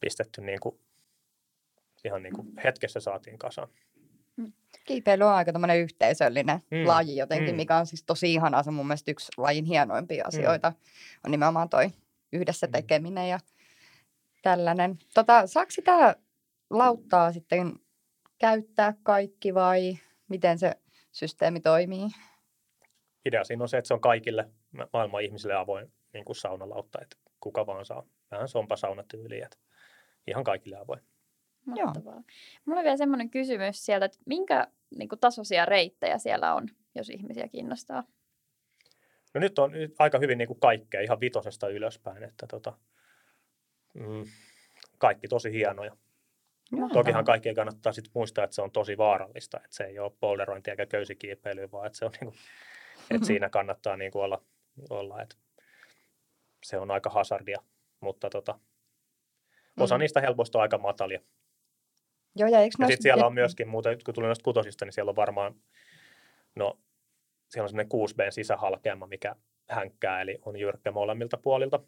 pistetty niin kuin, ihan niin kuin hetkessä saatiin kasaan. Kiipeily on aika tämmöinen yhteisöllinen Mm, mm. laji jotenkin, mm. mm. mikä on siis tosi ihanaa. Se on mun mielestä yksi lajin hienoimpia asioita. On nimenomaan toi yhdessä Mm. tekeminen ja tällainen. Tota, saako sitä lauttaa sitten käyttää kaikki vai miten se systeemi toimii? Idea siinä on se, että se on kaikille ma- maailman ihmisille avoin niin kuin saunalautta, että kuka vaan saa. Vähän sompasaunatyyliä, että ihan kaikille avoin. Mahtavaa. Mulla on vielä semmoinen kysymys sieltä, että minkä niin kuin, tasoisia reittejä siellä on, jos ihmisiä kiinnostaa? No nyt on nyt aika hyvin niin kuin kaikkea, ihan vitosesta ylöspäin, että tota, mm, kaikki tosi hienoja. Joo. Tokihan kaikkien kannattaa sit muistaa, että se on tosi vaarallista, että se ei ole polderointia eikä köysikiipeilyä, vaan että, se on niinku, että siinä kannattaa niinku olla, olla, että se on aika hazardia, mutta tota, osa Mm. niistä helpoista on aika matalia. Joo, ja Ja sitten siellä on myöskin, muuten, kun tuli noista kutosista, niin siellä on varmaan, no siellä on semmoinen 6 b sisähalkeama, mikä hänkkää, eli on jyrkkä molemmilta puolilta.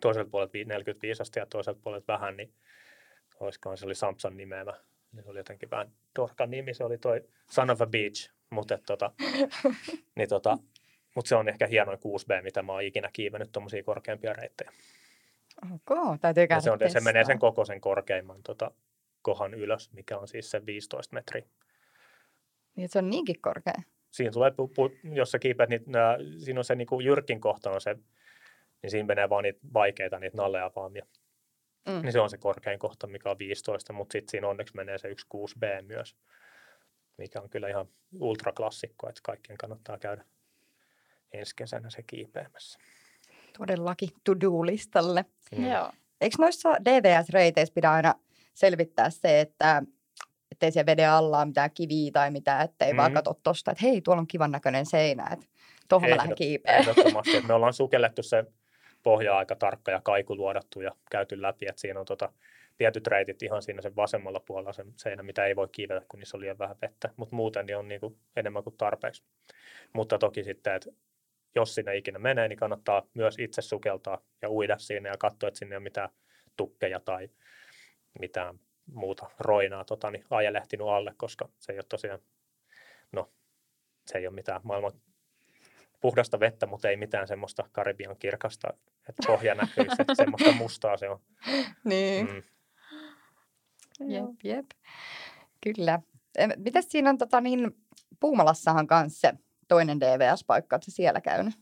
Toiselta puolelta vi- 45 astetta ja toiselta puolelta vähän, niin olisikohan se oli Samson nimeämä. niin Se oli jotenkin vähän dorkan nimi, se oli toi Son of a Beach, mutta tota, niin tota, mut se on ehkä hienoin 6B, mitä mä oon ikinä kiivennyt tuommoisia korkeampia reittejä. Ok, täytyy Ja se, on, se menee sen testaa. kokoisen korkeimman tota, kohan ylös, mikä on siis se 15 metriä. Niin, se on niinkin korkea. Siinä tulee, pu, pu, jos sä kiipeät, niitä, nää, siinä on se niinku jyrkin kohta on se, niin siinä menee vaan niitä vaikeita, niitä nalleavaamia. Mm. Niin se on se korkein kohta, mikä on 15, mutta sitten siinä onneksi menee se 1 6B myös, mikä on kyllä ihan ultraklassikko, että kaikkien kannattaa käydä, ensi kesänä se kiipeämässä. Todellakin to-do-listalle. Mm. Joo. Eikö noissa DVS-reiteissä pidä aina selvittää se, että ettei siellä veden alla ole mitään kiviä tai mitään, ettei mm. vaan katso tosta, että hei, tuolla on kivan näköinen seinä, että tuohon mä lähden Ehdot- kiipeä. Ehdottomasti. että me ollaan sukellettu se pohja aika tarkka ja kaiku luodattu ja käyty läpi, että siinä on tota, tietyt reitit ihan siinä sen vasemmalla puolella sen seinä, mitä ei voi kiivetä, kun niissä on liian vähän vettä, mutta muuten niin on niin kuin enemmän kuin tarpeeksi. Mutta toki sitten, että jos sinne ikinä menee, niin kannattaa myös itse sukeltaa ja uida siinä ja katsoa, että sinne ei ole mitään tukkeja tai mitään muuta roinaa tota, niin ajelehtinut alle, koska se ei ole tosiaan, no se ei ole mitään maailman puhdasta vettä, mutta ei mitään semmoista Karibian kirkasta, että pohja näkyy, se, semmoista mustaa se on. Niin, Mm. jep, jep. Kyllä. Em, Mites siinä on tota niin, Puumalassahan kanssa se toinen DVS-paikka, että siellä käynyt?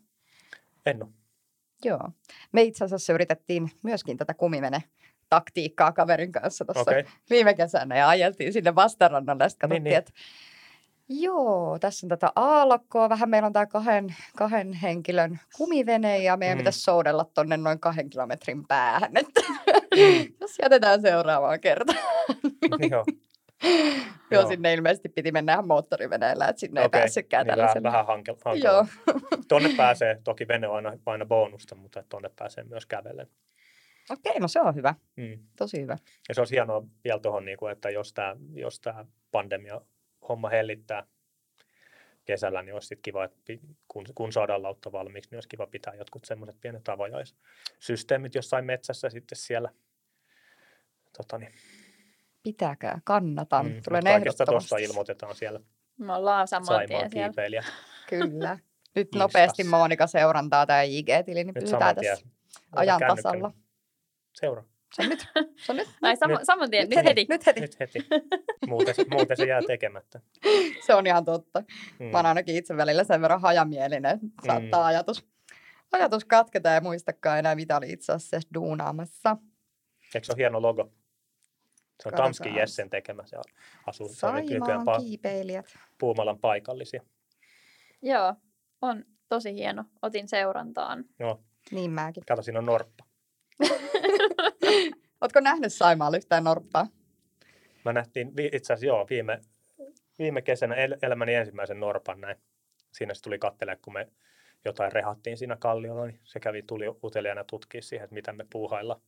En ole. Joo. Me itse asiassa yritettiin myöskin tätä kumivene taktiikkaa kaverin kanssa tuossa okay. viime kesänä ja ajeltiin sinne vastarannalle ja sitten Niin, katsottiin, niin. että joo, tässä on tätä aallokkoa, vähän meillä on tämä kahden, kahden henkilön kumivene ja meidän Mm. pitäisi soudella tonne noin kahden kilometrin päähän, että Mm. jos jätetään seuraavaan kertaan. Joo. Joo, Joo. sinne ilmeisesti piti mennä ihan moottoriveneellä, että sinne Okei, ei päässytkään niin vähän, tällaisella. vähän hankel, Joo, hankalaa. Tuonne pääsee, toki vene on aina, aina bonusta, mutta tuonne pääsee myös kävellen. okei, no se on hyvä, Mm. tosi hyvä. Ja se olisi hienoa vielä tuohon, niin kuin, että jos tämä jos tää pandemia homma hellittää kesällä, niin olisi sit kiva, että kun, kun saadaan lautta valmiiksi, niin olisi kiva pitää jotkut semmoiset pienet avajaissysteemit jossain metsässä sitten siellä. Tota, niin, Pitäkää, kannatan, mm, tulen kaikesta ehdottomasti. tuosta ilmoitetaan siellä Me ollaan saman Saimaan tien siellä. Kyllä. Nyt nopeasti Monika seurantaa tämä IG-tili, niin Nyt pysytään tässä ajan tasalla. Seuraa. Se on nyt. Se on nyt. Ai sama, Nyt- saman tien, nyt heti. Nyt heti. Nyt heti. Muuten, se- muuten se jää tekemättä. Se on ihan totta. Mm. Mä oon ainakin itse välillä sen verran hajamielinen, että saattaa Mm. ajatus, ajatus katketa ja muistakaan enää, mitä oli itse asiassa duunaamassa. Eikö se ole hieno logo? Se on Katsotaan. Tamskin Jessen tekemä. Se asuu se on nyt nykyään Saimaan pa- kiipeilijät. Puumalan paikallisia. Joo, on tosi hieno. Otin seurantaan. Joo, Niin mäkin. kato, siinä on norppa. Ootko nähnyt Saimaalla yhtään norppaa? Mä nähtiin itse asiassa joo, viime, viime kesänä el- elämäni ensimmäisen norpan näin. Siinä se tuli kattelemaan, kun me jotain rehattiin siinä kalliolla, niin se kävi, tuli uteliaana tutkia siihen, että mitä me puuhailla.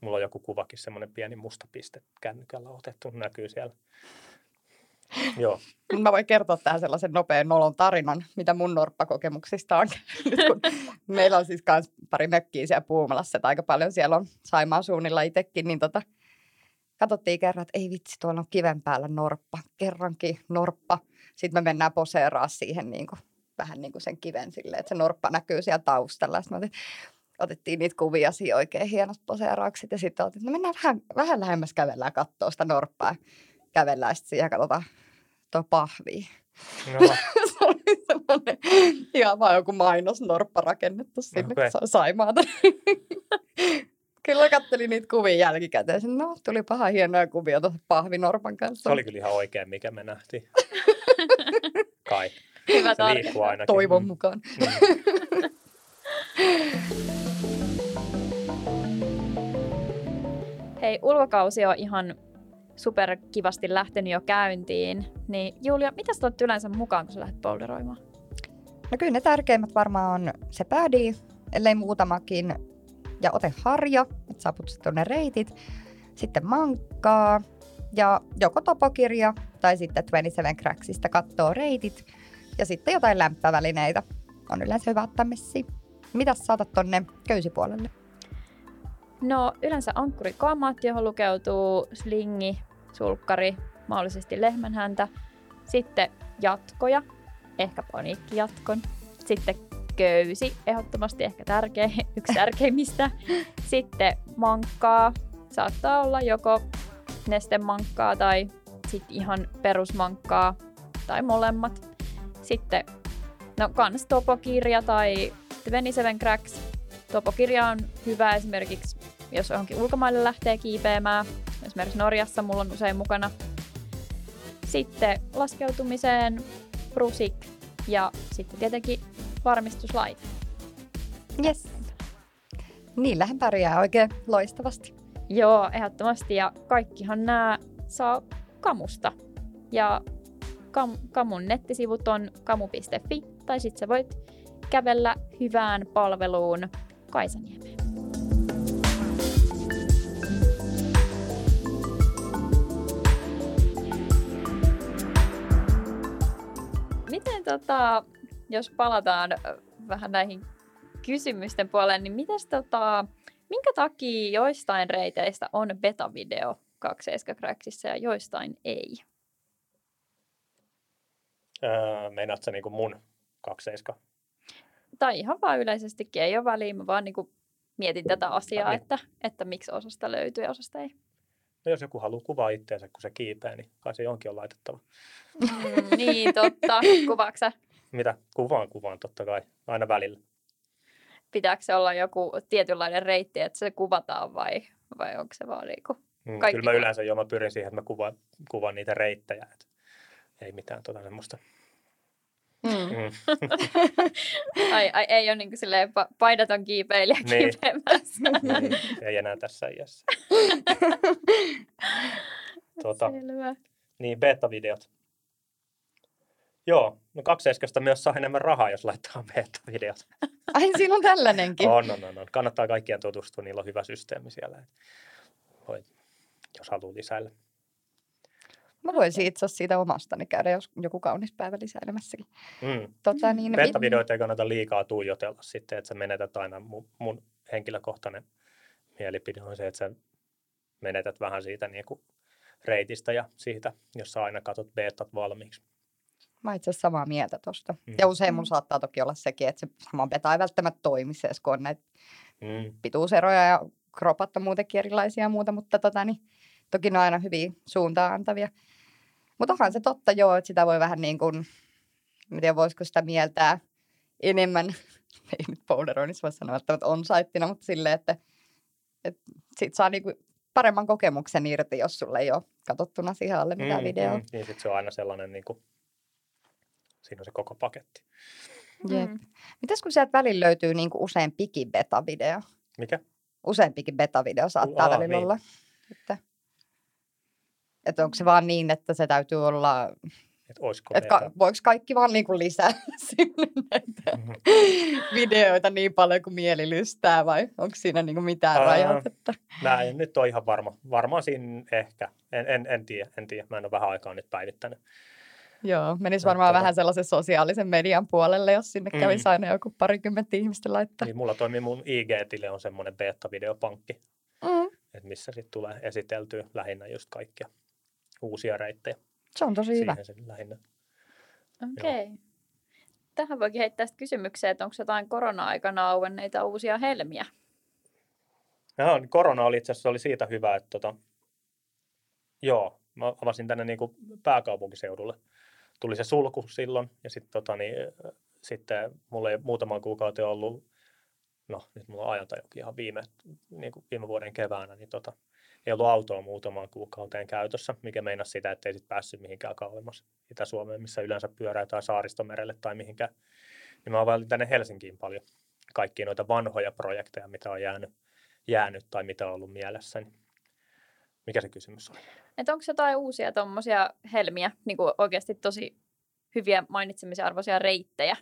Mulla on joku kuvakin, semmoinen pieni musta piste kännykällä otettu, näkyy siellä. Joo, Mä voin kertoa tähän sellaisen nopean nolon tarinan, mitä mun norppakokemuksista on kun meillä on siis kans pari mökkiä siellä Puumalassa, että aika paljon siellä on Saimaan suunnilla itsekin, niin tota, katsottiin kerran, että ei vitsi, tuolla on kiven päällä norppa, kerrankin norppa. Sitten me mennään poseeraa siihen niin kuin, vähän niin kuin sen kiven silleen, että se norppa näkyy siellä taustalla. Sitten otettiin niitä kuvia siihen oikein hienot poseeraukset ja sitten otettiin, no mennään vähän, vähän lähemmäs kävellään katsoa sitä norppaa. Kävellään sitten siihen ja katsotaan tuo pahvi. no, se oli semmoinen ihan vaan joku mainosnorppa rakennettu sinne Okei. okay. Saimaata. Kyllä kattelin niitä kuvia jälkikäteen. No, tuli paha hienoja kuvia tuossa pahvinorpan kanssa. se oli kyllä ihan oikein, mikä me nähtiin. Kai, Hyvä se liikkuu tarkennus. ainakin. Toivon Mm, mukaan. mm. Hei, ulkokausi on ihan super kivasti lähtenyt jo käyntiin. Niin Julia, mitä sä oot yleensä mukaan, kun sä lähdet boulderoimaan? No kyllä ne tärkeimmät varmaan on se pädi, ellei muutamakin. Ja ote harja, että saaput sitten ne reitit. Sitten mankkaa ja joko topokirja tai sitten 27 Cracksista kattoo reitit. Ja sitten jotain lämpövälineitä on yleensä hyvä ottaa messiin. Mitä saatat tonne köysipuolelle? No yleensä ankkurikamat, johon lukeutuu slingi, sulkkari, mahdollisesti lehmänhäntä. Sitten jatkoja, ehkä paniikkijatkon. Sitten köysi, ehdottomasti ehkä tärkeä, yksi tärkeimmistä. Sitten mankkaa, saattaa olla joko nestemankkaa tai sitten ihan perusmankkaa tai molemmat. Sitten no kans topokirja tai 27 Cracks. Topokirja on hyvä esimerkiksi, jos johonkin ulkomaille lähtee kiipeämään. Esimerkiksi Norjassa mulla on usein mukana. Sitten laskeutumiseen brusik ja sitten tietenkin varmistuslaite. Yes. Niillähän pärjää oikein loistavasti. Joo, ehdottomasti. Ja kaikkihan nämä saa Kamusta. Ja Kam- Kamun nettisivut on kamu.fi, tai sitten sä voit kävellä hyvään palveluun Kaisaniemeen. Tota, jos palataan vähän näihin kysymysten puoleen, niin mites tota, minkä takia joistain reiteistä on beta-video 27 Cracksissa ja joistain ei? Öö, meinaat sä niinku mun 27? Tai ihan vaan yleisestikin, ei ole väliä, mä vaan niinku mietin tätä asiaa, Niin. että, että miksi osasta löytyy ja osasta ei. No jos joku haluaa kuvaa itteensä, kun se kiipeää, niin kai se johonkin on laitettava. Mm, niin, totta. Kuvaaksa, Mitä? Kuvaan, kuvaan totta kai. Aina välillä. pitääkö se olla joku tietynlainen reitti, että se kuvataan vai, vai onko se vaan niinku... Mm, Kaikki Kyllä mä yleensä jo mä pyrin siihen, että mä kuvaan, kuvaan niitä reittejä. Et ei mitään tota semmoista. Mm. Mm. Ai, ai ei ole niinku silleen pa- paidaton kiipeilijä Niin. kiipeämässä. niin, ei enää tässä iässä. Tota, Selvä. niin, beta-videot. Joo, no kakseiskasta myös saa enemmän rahaa, jos laittaa beta-videot. Ai, siinä on tällainenkin. On, on, on, on. Kannattaa kaikkien tutustua, niillä on hyvä systeemi siellä. Voi, jos haluaa lisäillä. Mä voisin itse asiassa siitä omastani käydä, jos joku kaunis päivä lisäilemässäkin. Mm. Tota, niin, Beta-videoita ei kannata liikaa tuijotella sitten, että sä menetät aina mun, mun henkilökohtainen mielipide on se, että sä menetät vähän siitä niin kuin reitistä ja siitä, jos sä aina katsot betat valmiiksi. Mä itse asiassa samaa mieltä tosta. Mm. Ja usein mun Mm. saattaa toki olla sekin, että se sama beta ei välttämättä toimi se, kun on näitä Mm. pituuseroja ja kropat on muutenkin erilaisia ja muuta, mutta tota, niin, toki ne on aina hyviä suuntaan antavia. Mutta onhan se totta joo, että sitä voi vähän niin kuin, en tiedä voisiko sitä mieltää enemmän, ei nyt boulderoinnissa voi sanoa välttämättä on saittina, mutta silleen, että, että sit saa niin kuin paremman kokemuksen irti, jos sulle ei ole katsottuna siihen alle mitään Mm, videoa. mm. Niin sitten se on aina sellainen, niin kuin, siinä on se koko paketti. Jep. Mm. Mitäs kun sieltä välillä löytyy niin kuin useampikin beta-video? Mikä? Useampikin beta-video saattaa Aa, välillä niin. olla. Että, että onko se vaan niin, että se täytyy olla, Että beta? ka- voiko kaikki vaan niin kuin lisää sinne näitä Mhm. videoita niin paljon kuin mieli lystää vai onko siinä niin kuin mitään Aa. rajoitetta? Mä en nyt ole ihan varma. Varmaan siinä ehkä. En, en, en tiedä, en tiedä. Mä en ole vähän aikaa nyt päivittänyt. Joo, menisi varmaan tota- vähän sellaisen sosiaalisen median puolelle, jos sinne Mm. kävisi aina joku parikymmentä ihmistä laittaa. Niin mulla toimii mun IG-tili on semmoinen beta-videopankki, Mm, että missä sitten tulee esiteltyä lähinnä just kaikkia uusia reittejä. se on tosi hyvä. Siihen se lähinnä. Okei. Okay. Tähän voikin heittää kysymykseen, että onko jotain korona-aikana auenneita uusia helmiä? Joo, niin korona oli itse asiassa oli siitä hyvä, että tota, joo, mä avasin tänne niin kuin pääkaupunkiseudulle. Tuli se sulku silloin ja sitten tota, niin, sitten mulla ei muutaman kuukauden ollut, no nyt mulla on ajantajokin ihan viime, niin kuin viime vuoden keväänä, niin tota, ei ollut autoa muutamaan kuukauteen käytössä, mikä meinasi sitä, että ei sit päässyt mihinkään kauemmas Itä-Suomeen, missä yleensä pyörää tai saaristomerelle tai mihinkään. Niin mä availin tänne Helsinkiin paljon kaikkia noita vanhoja projekteja, mitä on jäänyt jäänyt tai mitä on ollut mielessä. Niin mikä se kysymys oli? Että onko jotain uusia tuommoisia helmiä, niin kuin oikeasti tosi hyviä mainitsemisen arvoisia reittejä?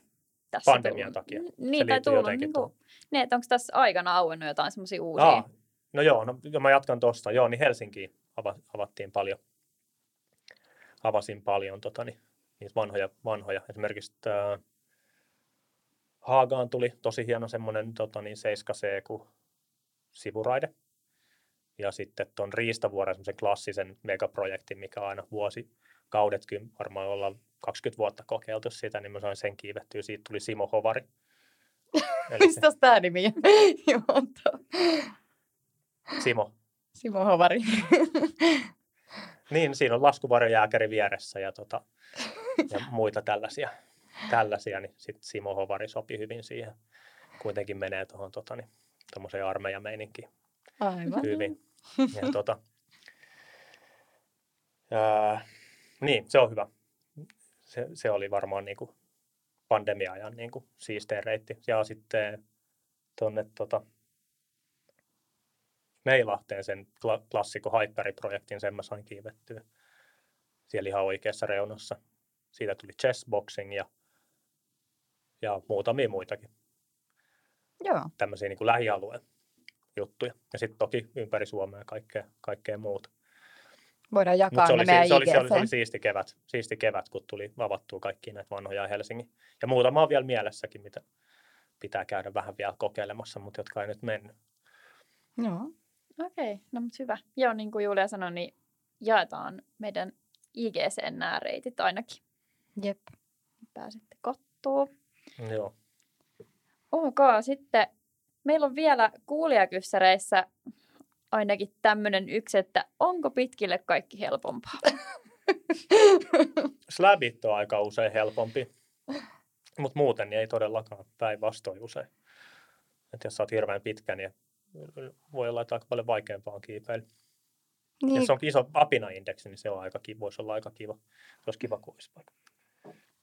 Tässä Pandemian tullut? takia. N- Se Niin, tai tullut, niin, kuin, niin että onko tässä aikana auennut jotain semmoisia uusia? Aa, no joo, no, mä jatkan tuosta. Joo, niin Helsinkiin ava, avattiin paljon. Avasin paljon tota, niin, niitä vanhoja, vanhoja. Esimerkiksi tää, Haagaan tuli tosi hieno semmoinen tota, niin 7C sivuraide. Ja sitten tuon Riistavuoren semmoisen klassisen megaprojektin, mikä aina vuosi kaudetkin, varmaan ollaan 20 vuotta kokeiltu sitä, niin mä sain sen kiivettyä. Siitä tuli Simo Hovari. Se, Mistä tämä nimi? Simo. Simo Hovari. Niin, siinä on laskuvarjojääkäri vieressä ja, tota, ja muita tällaisia, tällaisia niin sitten Simo Hovari sopi hyvin siihen. Kuitenkin menee tuohon tota, niin, armeijameininkiin Aivan. hyvin. Ja, tota, ää, niin, se on hyvä. Se, se oli varmaan niinku pandemia-ajan niin kuin siistein reitti. Ja sitten tuonne tota, Meilahteen sen kla- klassikko Hyperi-projektin, sen mä sain kiivettyä siellä ihan oikeassa reunassa. Siitä tuli chessboxing ja, ja muutamia muitakin Joo. tämmöisiä niin kuin lähialueen juttuja. Ja sitten toki ympäri Suomea kaikkea, kaikkea muuta. Voidaan jakaa se, ne oli, meidän se, oli, se, oli, se oli siisti kevät, siisti kevät, kun tuli avattua kaikki näitä vanhoja Helsingin. Ja muutama on vielä mielessäkin, mitä pitää käydä vähän vielä kokeilemassa, mutta jotka ei nyt mennyt. Joo. Okei, okay, no mutta hyvä. Joo, niin kuin Julia sanoi, niin jaetaan meidän IGC nämä reitit ainakin. Jep. Pääsette kattoon. Joo. Ok, sitten meillä on vielä kuulijakyssäreissä ainakin tämmöinen yksi, että onko pitkille kaikki helpompaa? Slabit on aika usein helpompi, mutta muuten niin ei todellakaan päinvastoin usein. Et jos sä oot hirveän pitkä, niin voi olla, että aika paljon vaikeampaa kiipeillä. Niin, Jos on iso apina-indeksi, niin se on aika kiva, voisi olla aika kiva. Se olisi kiva, kun olisi vaikka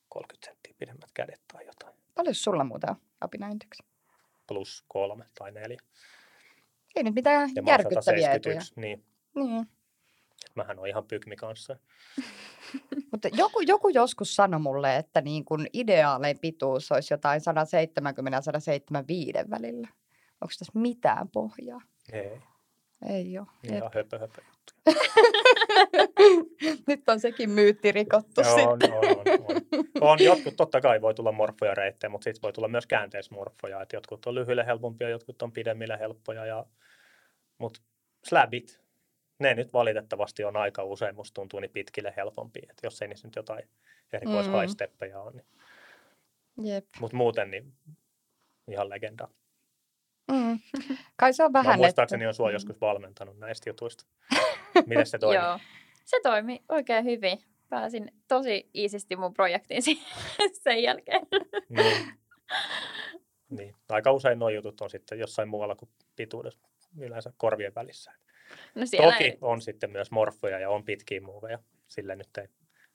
30 senttiä pidemmät kädet tai jotain. paljon sulla muuta on apinaindeksi? Plus kolme tai neljä. Ei nyt mitään Ja järkyttäviä etuja. 171, niin Niin. mähän on ihan pykmi kanssa. Mutta joku, joku joskus sanoi mulle, että niin kun ideaalein pituus olisi jotain 170-175 välillä. Onko tässä mitään pohjaa? Ei, Ei ole. Ihan höpö, höpö. Nyt on sekin myytti rikottu Joo, on, sitten. on, on, on. on, jotkut totta kai voi tulla morfoja reittejä, mutta sitten voi tulla myös käänteismorfoja. Et jotkut on lyhyille helpompia, jotkut on pidemmille helppoja. Ja, mutta slabit, ne nyt valitettavasti on aika usein, musta tuntuu, niin pitkille helpompia. Et jos ei niissä nyt jotain erikois Mm. ole. Niin. Jep. Mutta muuten niin ihan legenda. Mm. Kai se on Mä vähän, muistaakseni on sua Mm. joskus valmentanut näistä jutuista. Miten se toimii? Joo, se toimi oikein hyvin. Pääsin tosi iisisti mun projektiin sen jälkeen. Niin. niin. Aika usein nuo jutut on sitten jossain muualla kuin pituudessa, yleensä korvien välissä. No siellä Toki on sitten myös morfoja ja on pitkiä muuveja. Sille nyt ei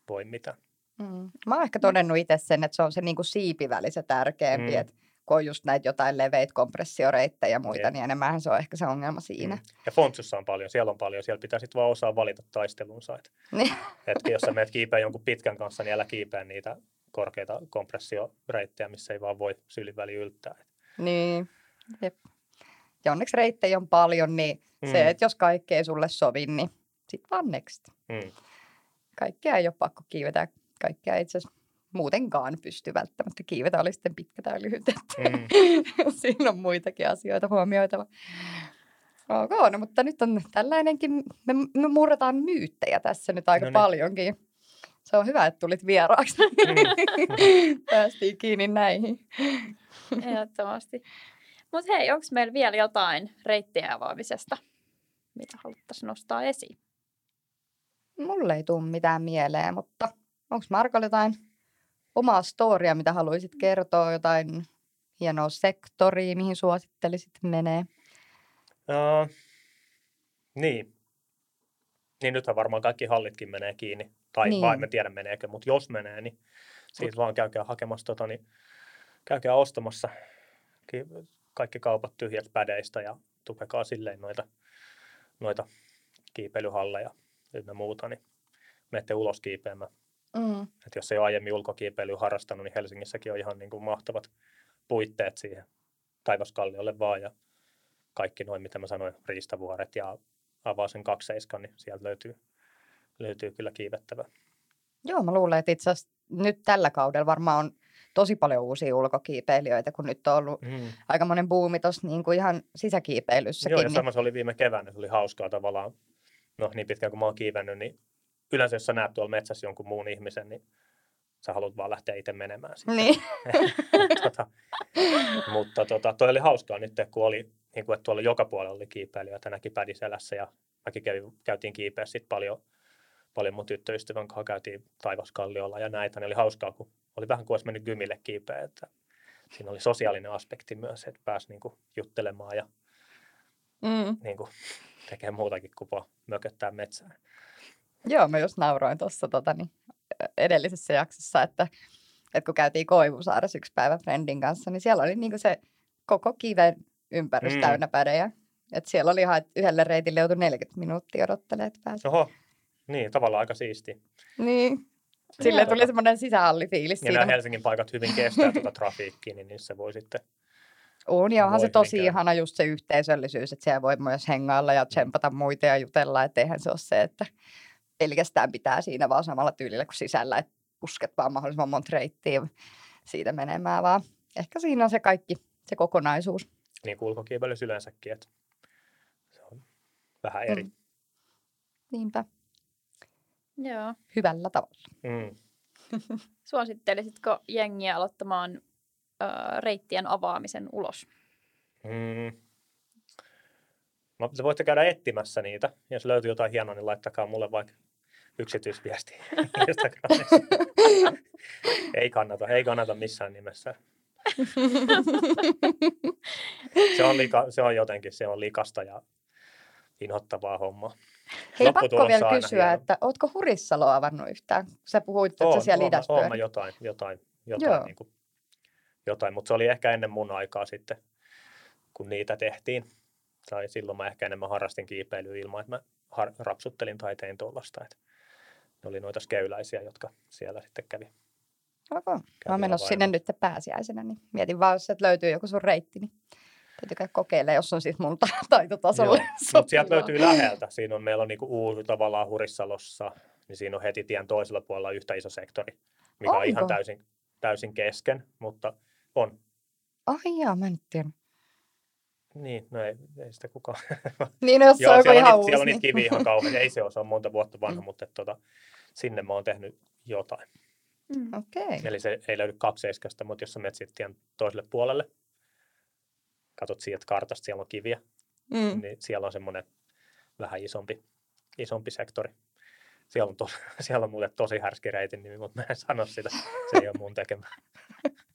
voi mitään. Mm. Mä oon ehkä todennut itse sen, että se on se niinku siipiväli se tärkeämpi, Mm. että kun on just näitä jotain leveitä kompressioreittejä ja muita, Jep. niin enemmän se on ehkä se ongelma siinä. Mm. Ja Fontsussa on paljon, siellä on paljon. Siellä pitää sitten vaan osaa valita taistelunsa. Et, Niin. et jos sä menet kiipeä jonkun pitkän kanssa, niin älä kiipeä niitä korkeita kompressioreittejä, missä ei vaan voi syliväli yltää. Niin, jep. Ja onneksi reittejä on paljon, niin mm. se, että jos kaikki ei sulle sovi, niin sit vaan next. Mm. Kaikkea ei ole pakko kiivetä. Kaikkea itse asiassa muutenkaan pysty välttämättä kiivetä, oli sitten pitkä tai lyhyt. että Mm. Siinä on muitakin asioita huomioitava. Ok, no mutta nyt on tällainenkin, me, me murretaan myyttejä tässä nyt aika No niin. paljonkin. Se on hyvä, että tulit vieraaksi. Mm. Päästiin kiinni näihin. Ehdottomasti. Mutta hei, onko meillä vielä jotain reittien avaamisesta, mitä haluttaisiin nostaa esiin? Mulle ei tule mitään mieleen, mutta onko Markolla jotain omaa storia, mitä haluaisit kertoa, jotain hienoa sektoria, mihin suosittelisit menee? Uh, niin. Niin nythän varmaan kaikki hallitkin menee kiinni. Tai Niin. vai en mä tiedä meneekö, mutta jos menee, niin siitä vaan käykää hakemassa, tota, niin käykää ostamassa ki- kaikki kaupat tyhjät pädeistä ja tukekaa silleen noita, noita kiipeilyhalleja ynnä muuta, niin menette ulos kiipeämään. Mm. Et jos ei ole aiemmin ulkokiipeilyä harrastanut, niin Helsingissäkin on ihan niin kuin mahtavat puitteet siihen Taivaskalliolle vaan ja kaikki noin, mitä mä sanoin, riistavuoret ja avaa sen kakseiskan, niin sieltä löytyy, löytyy kyllä kiivettävää. Joo, mä luulen, että itse asiassa nyt tällä kaudella varmaan on tosi paljon uusia ulkokiipeilijöitä, kun nyt on ollut Mm. aika monen buumi tuossa niin kuin ihan sisäkiipeilyssäkin. Joo, ja niin- sama se oli viime keväänä, se oli hauskaa tavallaan. No niin pitkään kuin mä oon kiivennyt, niin yleensä jos sä näet tuolla metsässä jonkun muun ihmisen, niin sä haluat vaan lähteä itse menemään. Sitten. Niin. tota, mutta tota, toi oli hauskaa nyt, kun oli, niin kuin, että tuolla joka puolella oli kiipeilijöitä, näki pädi selässä ja mäkin kävin, käytiin kiipeä sit paljon, paljon mun tyttöystävän kanssa käytiin Taivaskalliolla ja näitä, niin oli hauskaa, kun oli vähän kuin olisi mennyt gymille kiipeä, että siinä oli sosiaalinen aspekti myös, että pääsi niin kuin, juttelemaan ja Mm. niin kuin, tekee muutakin kuin vaan mököttää metsään. Joo, mä just nauroin tuossa tota, niin, edellisessä jaksossa, että että kun käytiin Koivusaaressa yksi päivä Friendin kanssa, niin siellä oli niinku se koko kiven ympärys Mm. täynnä pädejä. Et siellä oli ihan, että yhdelle reitille joutui 40 minuuttia odottelemaan, että pääsi. Oho, niin, tavallaan aika siisti. Niin. Sille tuli semmoinen sisähallifiilis Ja siitä. nämä Helsingin paikat hyvin kestää tuota trafiikkiä, niin niissä voi sitten, On, ja onhan se tosi käydä. ihana just se yhteisöllisyys, että siellä voi myös hengailla ja tsempata muita ja jutella, että eihän se ole se, että pelkästään pitää siinä vaan samalla tyylillä kuin sisällä, että pusket vaan mahdollisimman monta reittiä siitä menemään, vaan ehkä siinä on se kaikki, se kokonaisuus. niin kuin ulkokiipeilys yleensäkin, että se on vähän eri. Mm. Niinpä, Joo. hyvällä tavalla. Mm. Suosittelisitko jengiä aloittamaan ö, reittien avaamisen ulos? Mm. No, te voitte käydä etsimässä niitä. Jos löytyy jotain hienoa, niin laittakaa mulle vaikka yksityisviesti Instagramissa. ei kannata, ei kannata missään nimessä. se, on lika, se on jotenkin, se on likasta ja inhottavaa hommaa. Hei, pakko vielä kysyä, hieno. että ootko Hurissalo avannut yhtään? Sä puhuit, että sä siellä oon, idässä oon, mä jotain, jotain, jotain, Joo. niin kuin, jotain, mutta se oli ehkä ennen mun aikaa sitten, kun niitä tehtiin. Tai silloin mä ehkä enemmän harrastin kiipeilyä ilman, että mä har- rapsuttelin tai tein tuollaista. Että ne oli noita skeyläisiä, jotka siellä sitten kävi. Okay. Mä oon menossa sinne nyt pääsiäisenä, niin mietin vaan, jos sieltä löytyy joku sun reitti, niin täytyy käydä kokeilemaan, jos on siis mun ta- taitotasolle Mutta sieltä löytyy läheltä. Siinä on, meillä on niinku uusi tavallaan Hurissalossa, niin siinä on heti tien toisella puolella yhtä iso sektori, mikä on ihan Onko? täysin, täysin kesken, mutta on. Ai jaa, mä en tiedä. Niin, no ei, ei sitä kukaan. Niin, no, jos se Joo, on siellä on, ihan niitä, uusi. siellä on niin... niitä kiviä ihan kauhean. Ei se ole, se on monta vuotta vanha, Mm. mutta että, tota, sinne mä oon tehnyt jotain. Mm. Okei. Eli se ei löydy kakseiskasta, mutta jos sä menet sitten tien toiselle puolelle, katsot siitä kartasta, siellä on kiviä, Mm. niin siellä on semmoinen vähän isompi, isompi sektori. Siellä on, tos, siellä on mulle tosi härski reitin nimi, mutta mä en sano sitä. Se ei ole mun tekemä.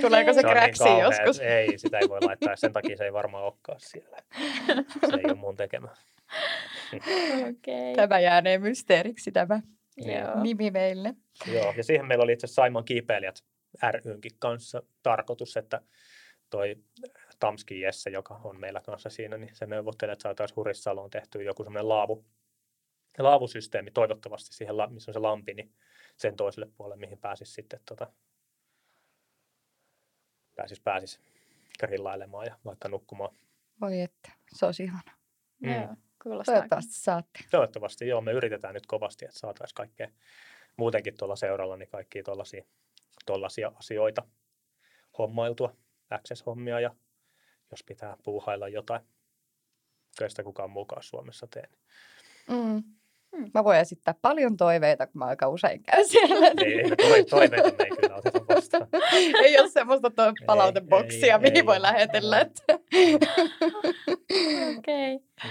Tuleeko se niin kräksi kauhea, joskus? Ei, sitä ei voi laittaa. Sen takia se ei varmaan olekaan siellä. Se ei ole mun tekemä. Okei. Tämä jäänee mysteeriksi tämä Joo. nimi meille. Joo, ja siihen meillä oli itse asiassa Saimaan kiipeilijät rynkin kanssa tarkoitus, että toi Tamski Jesse, joka on meillä kanssa siinä, niin se neuvottelee, että saataisiin Hurissaloon tehty joku semmoinen laavu, laavusysteemi toivottavasti siihen, missä on se lampi, niin sen toiselle puolelle, mihin pääsisi sitten tota, pääsis, pääsis grillailemaan ja vaikka nukkumaan. Voi että, se olisi ihana. Mm. Joo. Kuulostaa. Toivottavasti saatte. Toivottavasti, joo, me yritetään nyt kovasti, että saataisiin kaikkea muutenkin tuolla seuralla, niin kaikkia tuollaisia, tuollaisia asioita hommailtua, access-hommia ja jos pitää puuhailla jotain, kyllä sitä kukaan mukaan Suomessa tee. Mm. Mm. Mä voin esittää paljon toiveita, kun mä aika usein käyn siellä. Ei, ei toiveita me ei kyllä oteta vastaan. ei ole semmoista toi palauteboksia, ei, mihin ei. voi lähetellä. Että... Okei. Mm.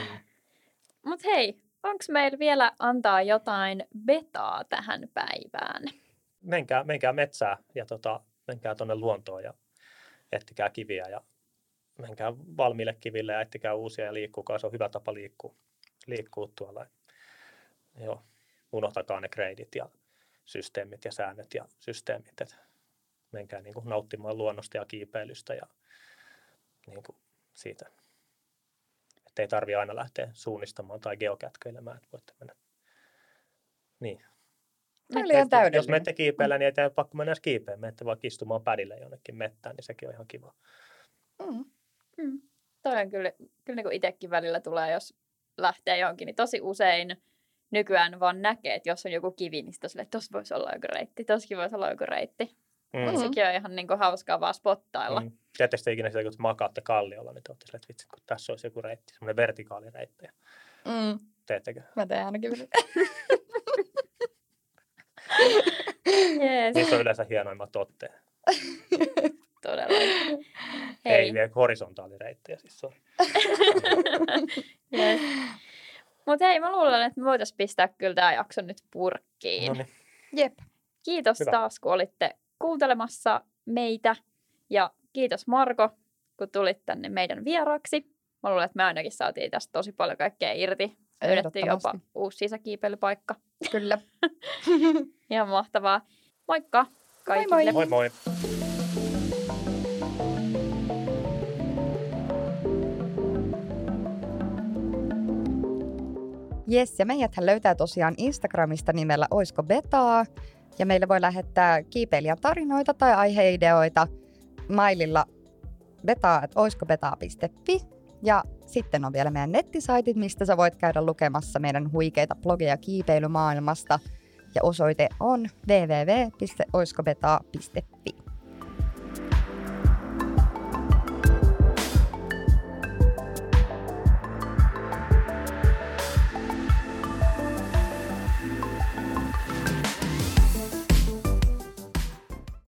Mut hei, onko meillä vielä antaa jotain betaa tähän päivään? Menkää, menkää metsää ja tota, menkää tuonne luontoon ja ettikää kiviä ja menkää valmiille kiville ja ettikää uusia ja liikkukaa. Se on hyvä tapa liikkua, liikkua tuolla. Joo, unohtakaa ne kreidit ja systeemit ja säännöt ja systeemit. Et menkää niin kuin nauttimaan luonnosta ja kiipeilystä ja niin kuin siitä. Että ei tarvi aina lähteä suunnistamaan tai geokätköilemään, että voitte mennä. Niin, Tämä oli ihan jos menette kiipeillä, niin ei teidän pakko mennä kiipeen. Menette vaan istumaan pädille jonnekin mettään, niin sekin on ihan kiva. Mm. Mm. Toi on kyllä, kyllä niin kuin itsekin välillä tulee, jos lähtee johonkin, niin tosi usein nykyään vaan näkee, että jos on joku kivi, niin sitten tossa voisi olla joku reitti, tossakin voisi olla joku reitti. Mm. Sekin on ihan niin kuin hauskaa vaan spottailla. Mm. Teette sitten ikinä sitä, kun te makaatte kalliolla, niin te olette silleen, että vitsi, kun tässä olisi joku reitti, semmoinen vertikaalireitti. Mm. Teettekö? Mä teen ainakin. Jees, Niissä on yleensä hienoimmat otteet. todella. Ei, Hei. ei horisontaalireittejä siis sorry. Jees. Mutta hei, mä luulen, että me voitaisiin pistää kyllä tämä jakso nyt purkkiin. No niin, Jep. Kiitos Hyvä. taas, kun olitte kuuntelemassa meitä. Ja kiitos Marko, kun tulit tänne meidän vieraaksi. Mä luulen, että me ainakin saatiin tästä tosi paljon kaikkea irti. Löydettiin jopa uusi sisäkiipeilypaikka. Kyllä. Ihan mahtavaa. Moikka! kaikille. Moi moi! Jes, ja meidät löytää tosiaan Instagramista nimellä Oisko Betaa, ja meille voi lähettää kiipeilijän tarinoita tai aiheideoita maililla betaa.oiskobetaa.fi. Ja sitten on vielä meidän nettisaitit, mistä sä voit käydä lukemassa meidän huikeita blogeja kiipeilymaailmasta. Ja osoite on www.oiskobetaa.fi.